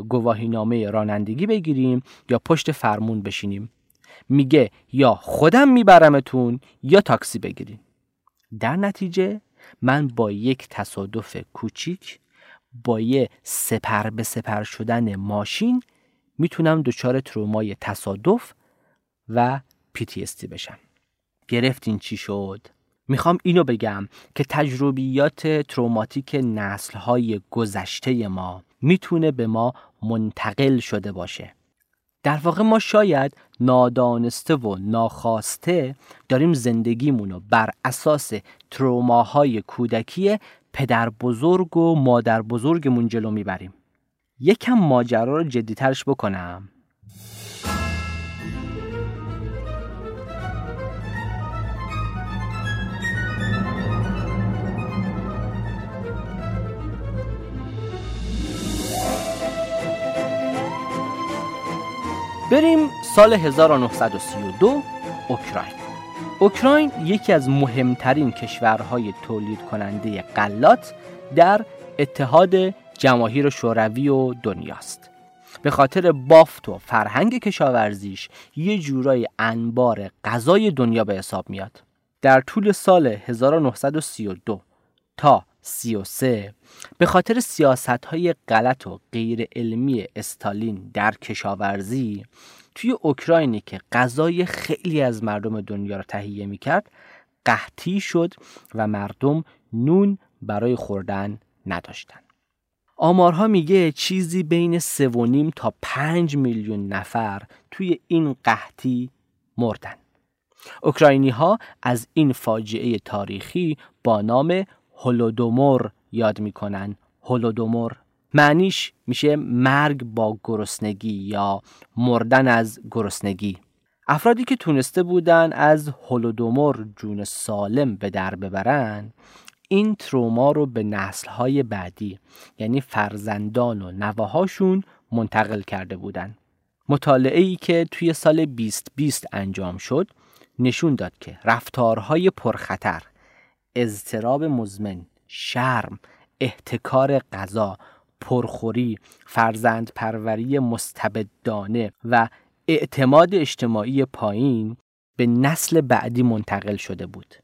گواهینامه رانندگی بگیریم یا پشت فرمون بشینیم. میگه یا خودم میبرمتون یا تاکسی بگیریم در نتیجه من با یک تصادف کوچیک با یه سپر به سپر شدن ماشین می‌تونم دچار ترومای تصادف و PTSD بشم گرفتین چی شد؟ می‌خوام اینو بگم که تجربیات تروماتیک نسلهای گذشته ما می‌تونه به ما منتقل شده باشه در واقع ما شاید نادانسته و ناخواسته داریم زندگیمون رو بر اساس تروماهای کودکی پدر بزرگ و مادر بزرگمون جلو می‌بریم. یکم ماجرا رو جدیترش بکنم. بریم سال 1932 اوکراین. اوکراین یکی از مهمترین کشورهای تولید کننده غلات در اتحاد جماهیر شوروی و دنیاست به خاطر بافت و فرهنگ کشاورزیش یه جورای انبار غذای دنیا به حساب میاد. در طول سال 1932 تا 33 به خاطر سیاست های غلط و غیر علمی استالین در کشاورزی توی اوکراینی که غذای خیلی از مردم دنیا را تهیه می‌کرد قحطی شد و مردم نون برای خوردن نداشتن. آمارها میگه چیزی بین 3.5 تا 5 میلیون نفر توی این قحطی مردن. اوکراینی ها از این فاجعه تاریخی با نام هولودومور یاد می‌کنن. هولودومور. معنیش میشه مرگ با گرسنگی یا مردن از گرسنگی. افرادی که تونسته بودن از هولودومور جون سالم به در ببرن این تروما رو به نسلهای بعدی یعنی فرزندان و نواهاشون منتقل کرده بودن. مطالعه ای که توی سال 2020 انجام شد نشون داد که رفتارهای پرخطر اضطراب مزمن شرم احتکار غذا پرخوری فرزند پروری مستبدانه و اعتماد اجتماعی پایین به نسل بعدی منتقل شده بود.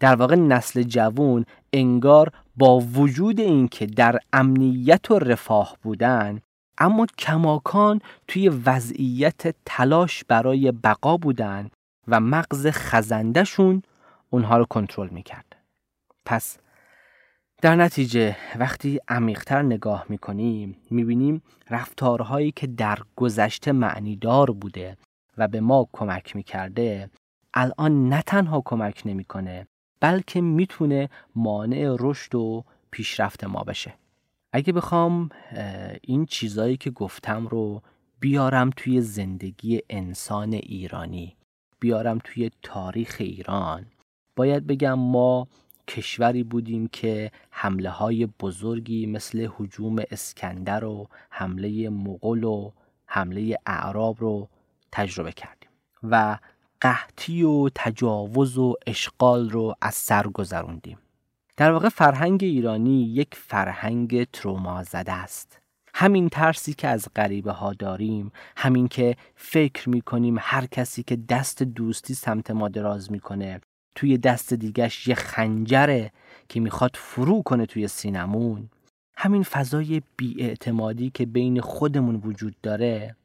در واقع نسل جوون انگار با وجود اینکه در امنیت و رفاه بودن اما کماکان توی وضعیت تلاش برای بقا بودن و مغز خزندشون اونها رو کنترل می‌کرد. پس در نتیجه وقتی عمیقتر نگاه می‌کنیم می‌بینیم رفتارهایی که در گذشته معنیدار بوده و به ما کمک می‌کرده الان نه تنها کمک نمی‌کنه بلکه می‌تونه مانع رشد و پیشرفت ما بشه. اگه بخوام این چیزایی که گفتم رو بیارم توی زندگی انسان ایرانی بیارم توی تاریخ ایران باید بگم ما کشوری بودیم که حمله های بزرگی مثل حجوم اسکندر و حمله مغول و حمله اعراب رو تجربه کردیم و قحطی و تجاوز و اشغال رو از سر گذروندیم. در واقع فرهنگ ایرانی یک فرهنگ تروما زده است. همین ترسی که از غریبه ها داریم همین که فکر می کنیم هر کسی که دست دوستی سمت ما دراز می‌کنه توی دست دیگش یه خنجره که می‌خواد فرو کنه توی سینمون. همین فضای بیاعتمادی که بین خودمون وجود داره.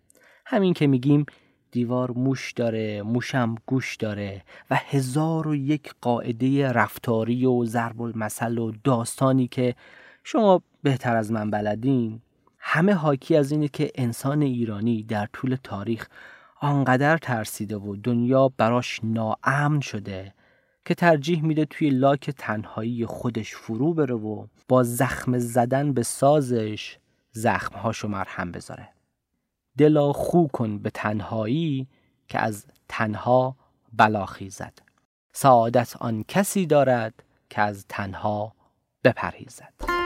همین که میگیم دیوار موش داره موشم گوش داره و هزار و یک قاعده رفتاری و ضرب المثل و داستانی که شما بهتر از من بلدین. همه حاکی از اینه که انسان ایرانی در طول تاریخ آنقدر ترسیده و دنیا براش ناامن شده که ترجیح میده توی لاک تنهایی خودش فرو بره و با زخم زدن به سازش زخمهاشو مرهم بذاره. دلا خو کن به تنهایی که از تنها بلا خیزد. سعادت آن کسی دارد که از تنها بپرهیزد.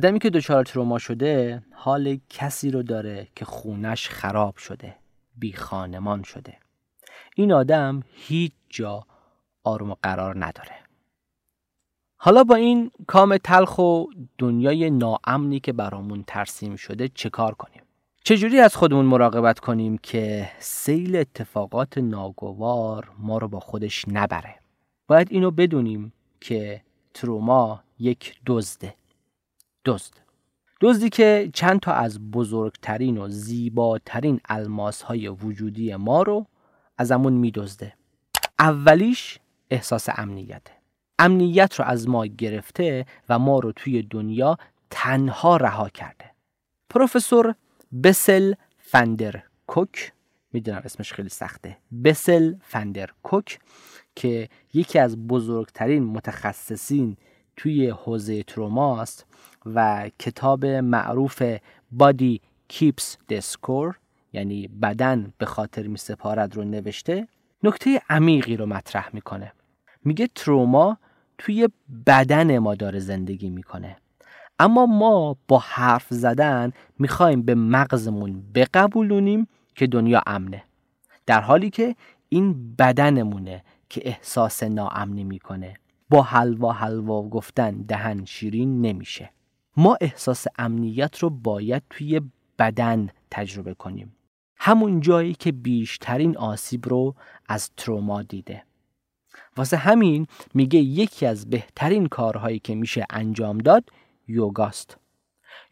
آدمی که دچار تروما شده حال کسی رو داره که خونش خراب شده بی خانمان شده این آدم هیچ جا آروم و قرار نداره حالا با این کام تلخ و دنیای ناامنی که برامون ترسیم شده چه کار کنیم؟ چجوری از خودمون مراقبت کنیم که سیل اتفاقات ناگوار ما رو با خودش نبره؟ باید اینو بدونیم که تروما یک دزده دزد. دزدی که چند تا از بزرگترین و زیباترین الماس های وجودی ما رو ازمون میدزده. اولیش احساس امنیته امنیت رو از ما گرفته و ما رو توی دنیا تنها رها کرده. پروفسور بسل فندر کوک می‌دونم اسمش خیلی سخته. بسل فندر کوک که یکی از بزرگترین متخصصین توی حوزه تروماست و کتاب معروف بادی کیپس دسکور یعنی بدن به خاطر می سپارد رو نوشته نکته عمیقی رو مطرح می‌کنه. میگه تروما توی بدن ما داره زندگی می‌کنه. اما ما با حرف زدن می‌خوایم به مغزمون بقبولونیم که دنیا امنه. در حالی که این بدنمونه که احساس ناامنی می‌کنه. با حلوا حلوا گفتن دهن شیرین نمیشه. ما احساس امنیت رو باید توی بدن تجربه کنیم. همون جایی که بیشترین آسیب رو از تروما دیده. واسه همین میگه یکی از بهترین کارهایی که میشه انجام داد یوگاست.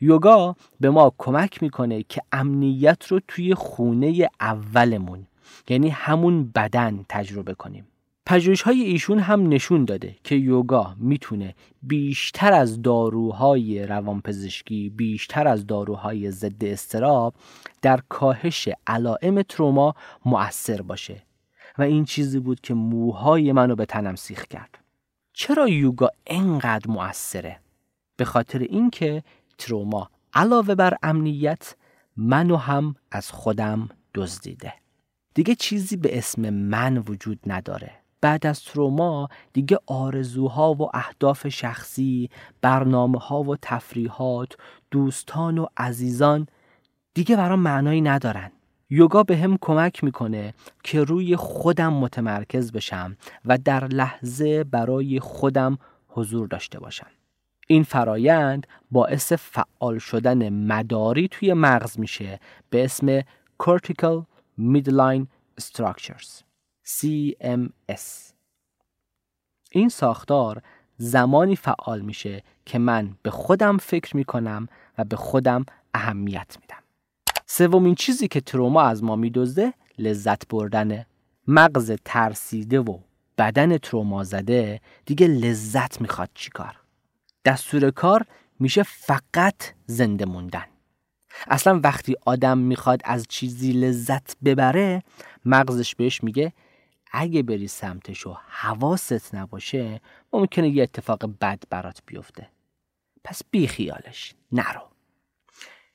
یوگا به ما کمک می‌کنه که امنیت رو توی خونه اولمون یعنی همون بدن تجربه کنیم. پژوهش های ایشون هم نشون داده که یوگا می‌تونه بیشتر از داروهای روانپزشکی بیشتر از داروهای ضد استراب در کاهش علائم تروما مؤثر باشه. و این چیزی بود که موهای منو به تنم سیخ کرد. چرا یوگا انقدر مؤثره؟ به خاطر اینکه تروما علاوه بر امنیت منو هم از خودم دزدیده. دیگه چیزی به اسم من وجود نداره. بعد از تروما دیگه آرزوها و اهداف شخصی برنامه ها و تفریحات دوستان و عزیزان دیگه برام معنایی ندارن. یوگا به هم کمک می‌کنه که روی خودم متمرکز بشم و در لحظه برای خودم حضور داشته باشم. این فرایند باعث فعال شدن مداری توی مغز میشه به اسم Cortical Midline Structures. CMS این ساختار زمانی فعال میشه که من به خودم فکر می‌کنم و به خودم اهمیت میدم. سومین چیزی که تروما از ما میدزده لذت بردنه. مغز ترسیده و بدن تروما زده دیگه لذت می‌خواد چیکار؟ دستور کار میشه فقط زنده موندن. اصلا وقتی آدم می‌خواد از چیزی لذت ببره مغزش بهش میگه اگه بری سمتش و حواست نباشه ممکنه یه اتفاق بد برات بیفته. پس بی خیالش نرو.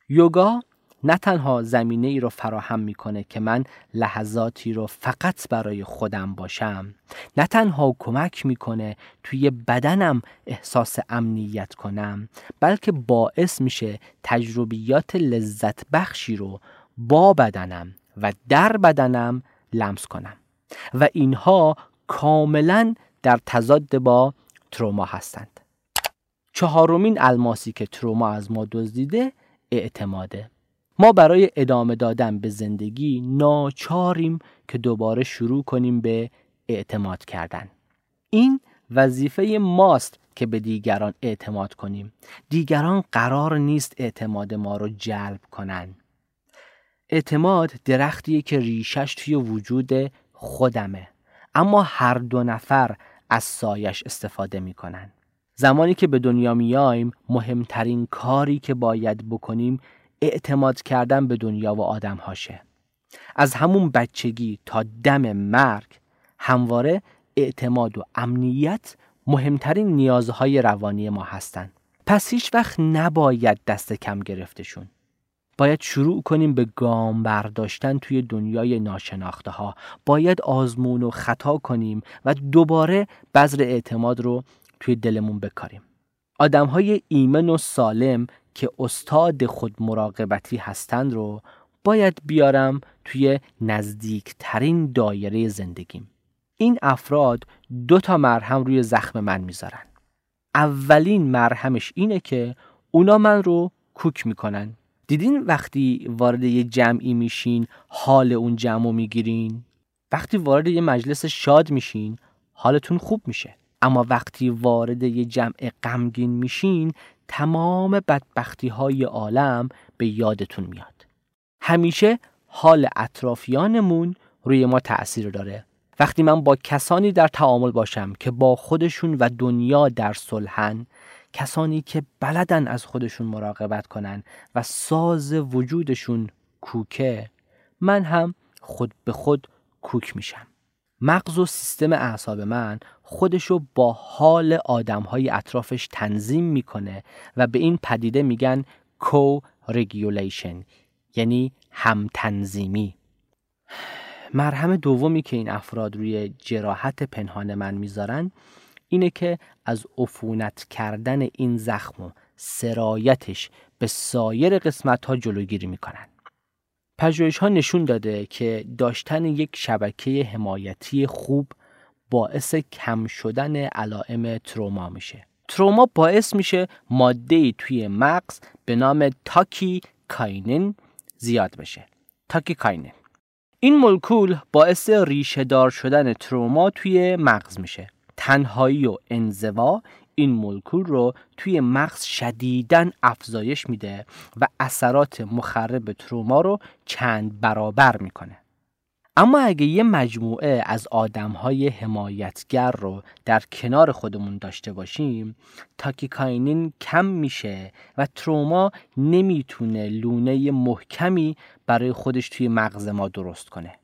یوگا نه تنها زمینه ای رو فراهم می‌کنه که من لحظاتی رو فقط برای خودم باشم نه تنها کمک می‌کنه توی بدنم احساس امنیت کنم بلکه باعث میشه تجربیات لذت بخشی رو با بدنم و در بدنم لمس کنم. و اینها کاملا در تضاد با تروما هستند. چهارمین الماسی که تروما از ما دزدیده اعتماده. ما برای ادامه دادن به زندگی ناچاریم که دوباره شروع کنیم به اعتماد کردن. این وظیفه ماست که به دیگران اعتماد کنیم. دیگران قرار نیست اعتماد ما رو جلب کنن. اعتماد درختیه که ریشش توی وجود خودمه اما هر دو نفر از سایش استفاده می‌کنن زمانی که به دنیا میایم مهمترین کاری که باید بکنیم اعتماد کردن به دنیا و آدم هاشه از همون بچگی تا دم مرگ همواره اعتماد و امنیت مهمترین نیازهای روانی ما هستند. پس هیچ وقت نباید دست کم گرفتشون. باید شروع کنیم به گام برداشتن توی دنیای ناشناخته ها. باید آزمون و خطا کنیم و دوباره بذر اعتماد رو توی دلمون بکاریم. آدم های ایمن و سالم که استاد خود مراقبتی هستند رو باید بیارم توی نزدیکترین دایره زندگیم این افراد دو تا مرهم روی زخم من می‌ذارن اولین مرهمش اینه که اونا من رو کوک می‌کنن دیدین وقتی وارد یه جمعی میشین حال اون جمع رو می‌گیرین؟ وقتی وارد یه مجلس شاد میشین حالتون خوب میشه. اما وقتی وارد یه جمع غمگین میشین تمام بدبختی های عالم به یادتون میاد. همیشه حال اطرافیانمون روی ما تأثیر داره. وقتی من با کسانی در تعامل باشم که با خودشون و دنیا در صلحن کسانی که بلدن از خودشون مراقبت کنن و ساز وجودشون کوکه من هم خود به خود کوک میشم. مغز و سیستم اعصاب من خودشو با حال آدمهای اطرافش تنظیم می‌کنه و به این پدیده میگن کو رگیولیشن یعنی همتنظیمی. مرهم دومی که این افراد روی جراحت پنهان من می‌ذارن اینه که از عفونت کردن این زخم و سرایتش به سایر قسمت ها جلوگیری می‌کنن. پژوهش ها نشون داده که داشتن یک شبکه حمایتی خوب باعث کم شدن علائم تروما میشه. تروما باعث میشه ماده توی مغز به نام تاکی کاینین زیاد بشه. تاکی کاینین این مولکول باعث ریشه دار شدن تروما توی مغز میشه. تنهایی و انزوا این مولکول رو توی مغز شدیدن افزایش میده و اثرات مخرب تروما رو چند برابر می‌کنه. اما اگه یه مجموعه از آدمهای حمایتگر رو در کنار خودمون داشته باشیم تاکیکاینین کم میشه و تروما نمی‌تونه لونه محکمی برای خودش توی مغز ما درست کنه.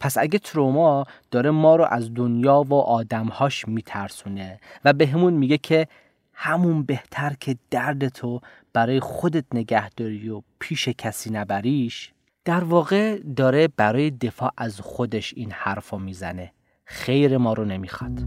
پس اگه تروما داره ما رو از دنیا و آدمهاش میترسونه و به همون میگه که همون بهتر که درد تو برای خودت نگهداری و پیش کسی نبریش در واقع داره برای دفاع از خودش این حرفو می‌زنه. خیر ما رو نمی‌خواد.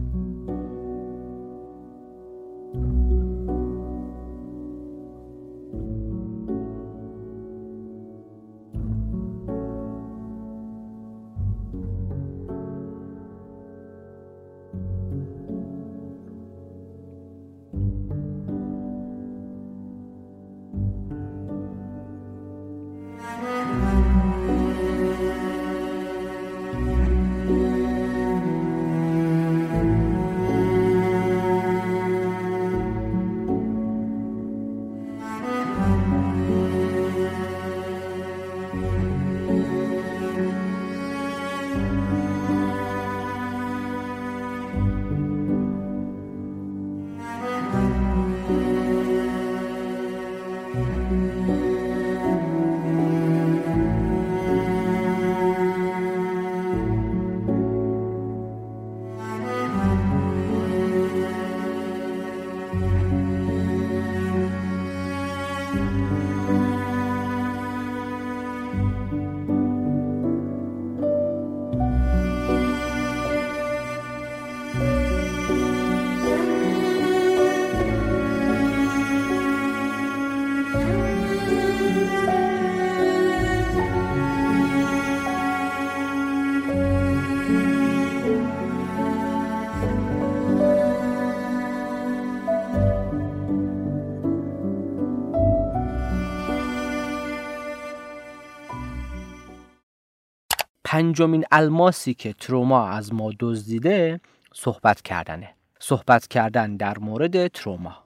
پنجمین الماسی که تروما از ما دزدیده صحبت کردنه. صحبت کردن در مورد تروما.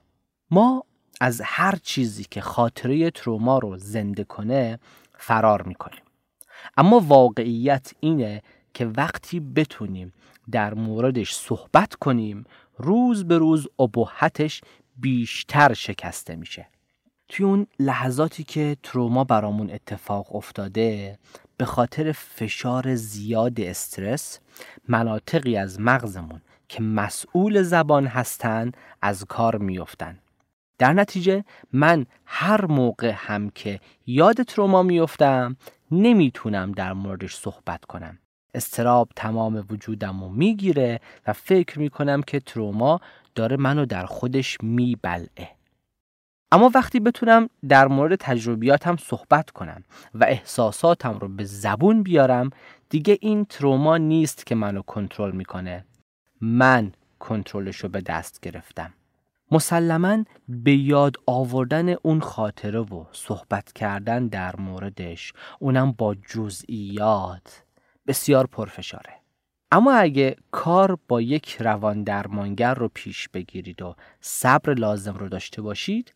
ما از هر چیزی که خاطره تروما رو زنده کنه فرار می‌کنیم. اما واقعیت اینه که وقتی بتونیم در موردش صحبت کنیم روز به روز ابهتش بیشتر شکسته میشه. توی اون لحظاتی که تروما برامون اتفاق افتاده به خاطر فشار زیاد استرس مناطقی از مغزمون که مسئول زبان هستند از کار میافتند. در نتیجه من هر موقع هم که یاد تروما میافتم نمی‌تونم در موردش صحبت کنم استراب تمام وجودم رو می‌گیره و فکر می‌کنم که تروما داره منو در خودش میبلعه اما وقتی بتونم در مورد تجربیاتم صحبت کنم و احساساتم رو به زبون بیارم دیگه این تروما نیست که منو کنترل می‌کنه. من کنترلش رو به دست گرفتم. مسلما به یاد آوردن اون خاطره و صحبت کردن در موردش اونم با جزئیات بسیار پرفشاره. اما اگه کار با یک روان درمانگر رو پیش بگیرید و صبر لازم رو داشته باشید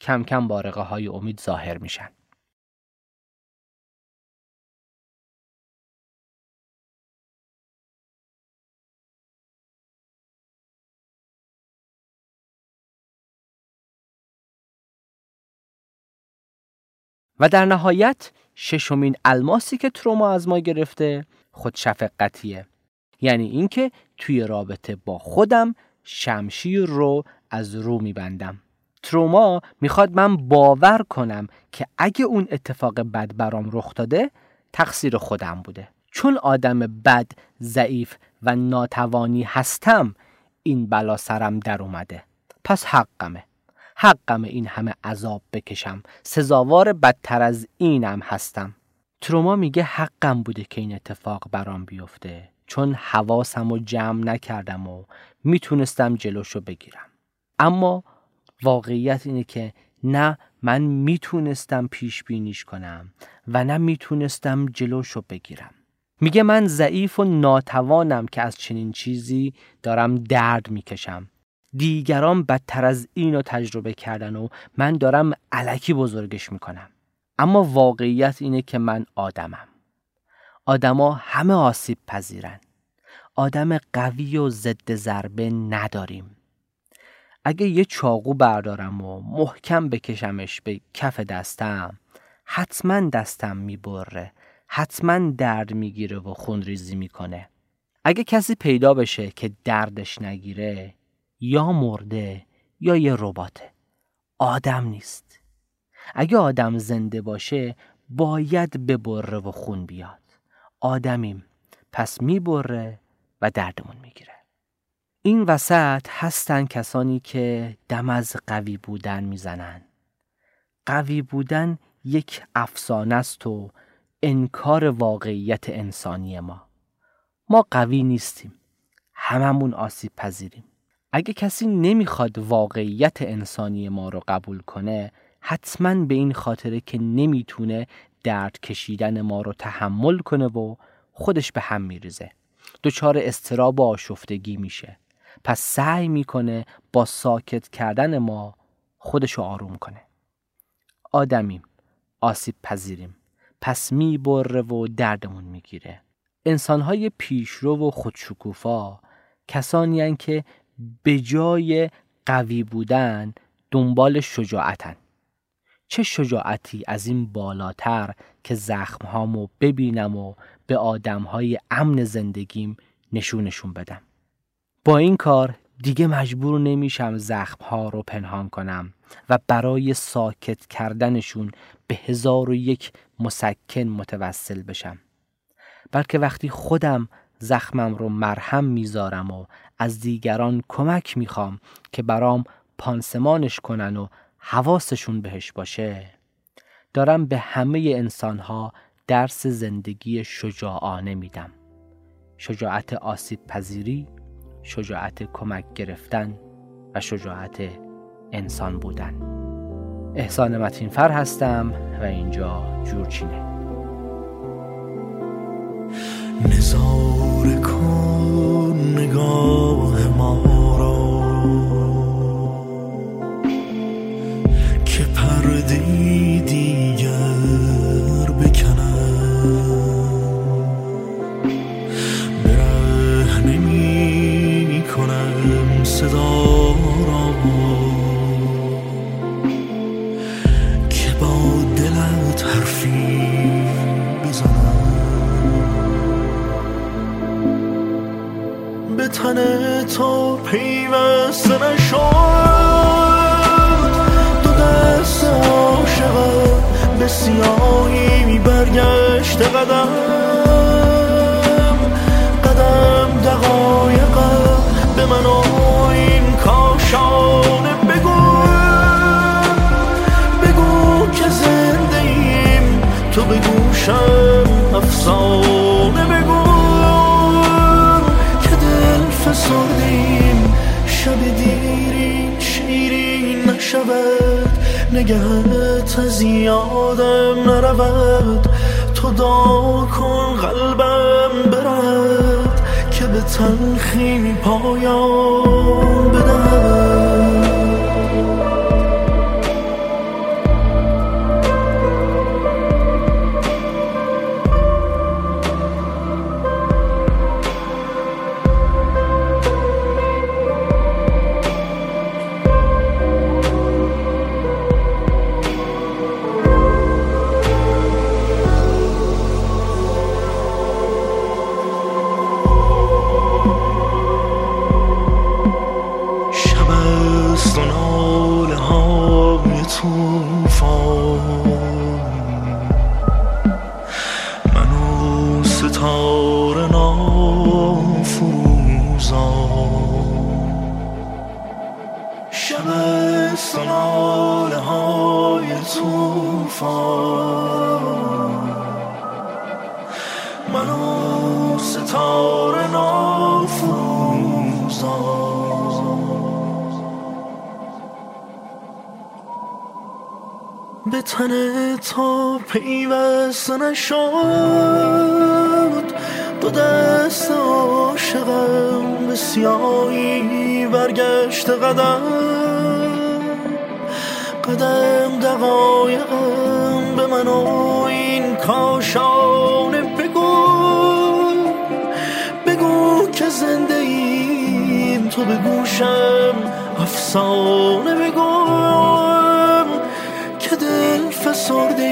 کم کم بارقه های امید ظاهر میشن. و در نهایت ششمین الماسی که تروما از ما گرفته خودشفقتیه یعنی اینکه توی رابطه با خودم شمشیر رو از رو میبندم تروما می‌خواد من باور کنم که اگه اون اتفاق بد برام رخ داده تقصیر خودم بوده. چون آدم بد ضعیف و ناتوانی هستم این بلا سرم در اومده. پس حقمه. حقم این همه عذاب بکشم. سزاوار بدتر از اینم هستم. تروما میگه حقم بوده که این اتفاق برام بیفته. چون حواسم رو جمع نکردم و می‌تونستم جلوشو بگیرم. اما واقعیت اینه که نه من می‌تونستم پیش بینیش کنم و نه می‌تونستم جلوشو بگیرم. میگه من ضعیف و ناتوانم که از چنین چیزی دارم درد می‌کشم. دیگران بدتر از اینو تجربه کردن و من دارم علکی بزرگش می‌کنم. اما واقعیت اینه که من آدمم. آدما همه آسیب پذیرن. آدم قوی و ضد ضربه نداریم. اگه یه چاقو بردارم و محکم بکشمش به کف دستم حتما دستم می‌بره حتما درد می‌گیره و خونریزی می‌کنه. اگه کسی پیدا بشه که دردش نگیره یا مرده یا یه رباته. آدم نیست. اگه آدم زنده باشه باید ببره و خون بیاد. آدمیم. پس می‌بره و دردمون می‌گیره. این وسط هستن کسانی که دم از قوی بودن می‌زنن. قوی بودن یک افسانه است و انکار واقعیت انسانی ما. ما قوی نیستیم. هممون آسیب پذیریم. اگه کسی نمی‌خواد واقعیت انسانی ما رو قبول کنه حتما به این خاطره که نمی‌تونه درد کشیدن ما رو تحمل کنه و خودش به هم میریزه. دچار استراب و آشفتگی میشه. پس سعی می‌کنه با ساکت کردن ما خودش رو آروم کنه. آدمیم آسیب پذیریم. پس می‌بره و دردمون می‌گیره. انسانهای پیشرو و خودشکوفا کسانی که به جای قوی بودن دنبال شجاعتن. چه شجاعتی از این بالاتر که زخمهامو ببینم و به آدمهای امن زندگیم نشونشون بدم؟ با این کار دیگه مجبور نمیشم زخمها رو پنهان کنم و برای ساکت کردنشون به هزار و یک مسکن متوسل بشم. بلکه وقتی خودم زخمم رو مرهم می‌ذارم و از دیگران کمک می‌خوام که برام پانسمانش کنن و حواسشون بهش باشه دارم به همه انسانها درس زندگی شجاعانه میدم. شجاعت آسیب پذیری شجاعت کمک گرفتن و شجاعت انسان بودن. احسان متینفر هستم و اینجا جورچینه نظاره کن نگاه ما. پیوسته نشد دو دست عاشقم. به سیاهی برگشت قدم. نشود نگهت از یادم نرود. تو دار کن قلبم برد. که به تلخی پایان بدهد. پیوست نشد. دو دست عاشقم به سیاهی برگشت قدم. قدم دقایقم به من و این کاشانه بگو. بگو که زنده ایم تو به گوشم افسانه بگو. که دل فسرده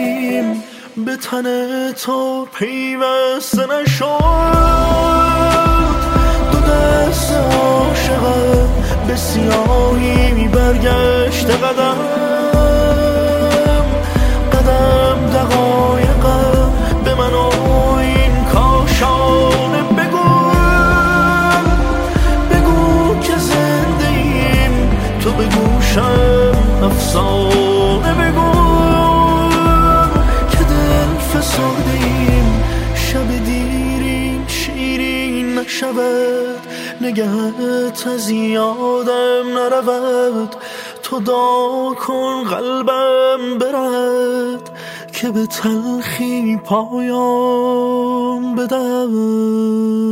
به تن تو پیوسته نشد. دو دست عاشقم به سیاهی برگشت قدم. قدم دقایقم نشود نگهت از یادم نرود. تو دا کن قلبم برد که به تلخی پایان بدهد.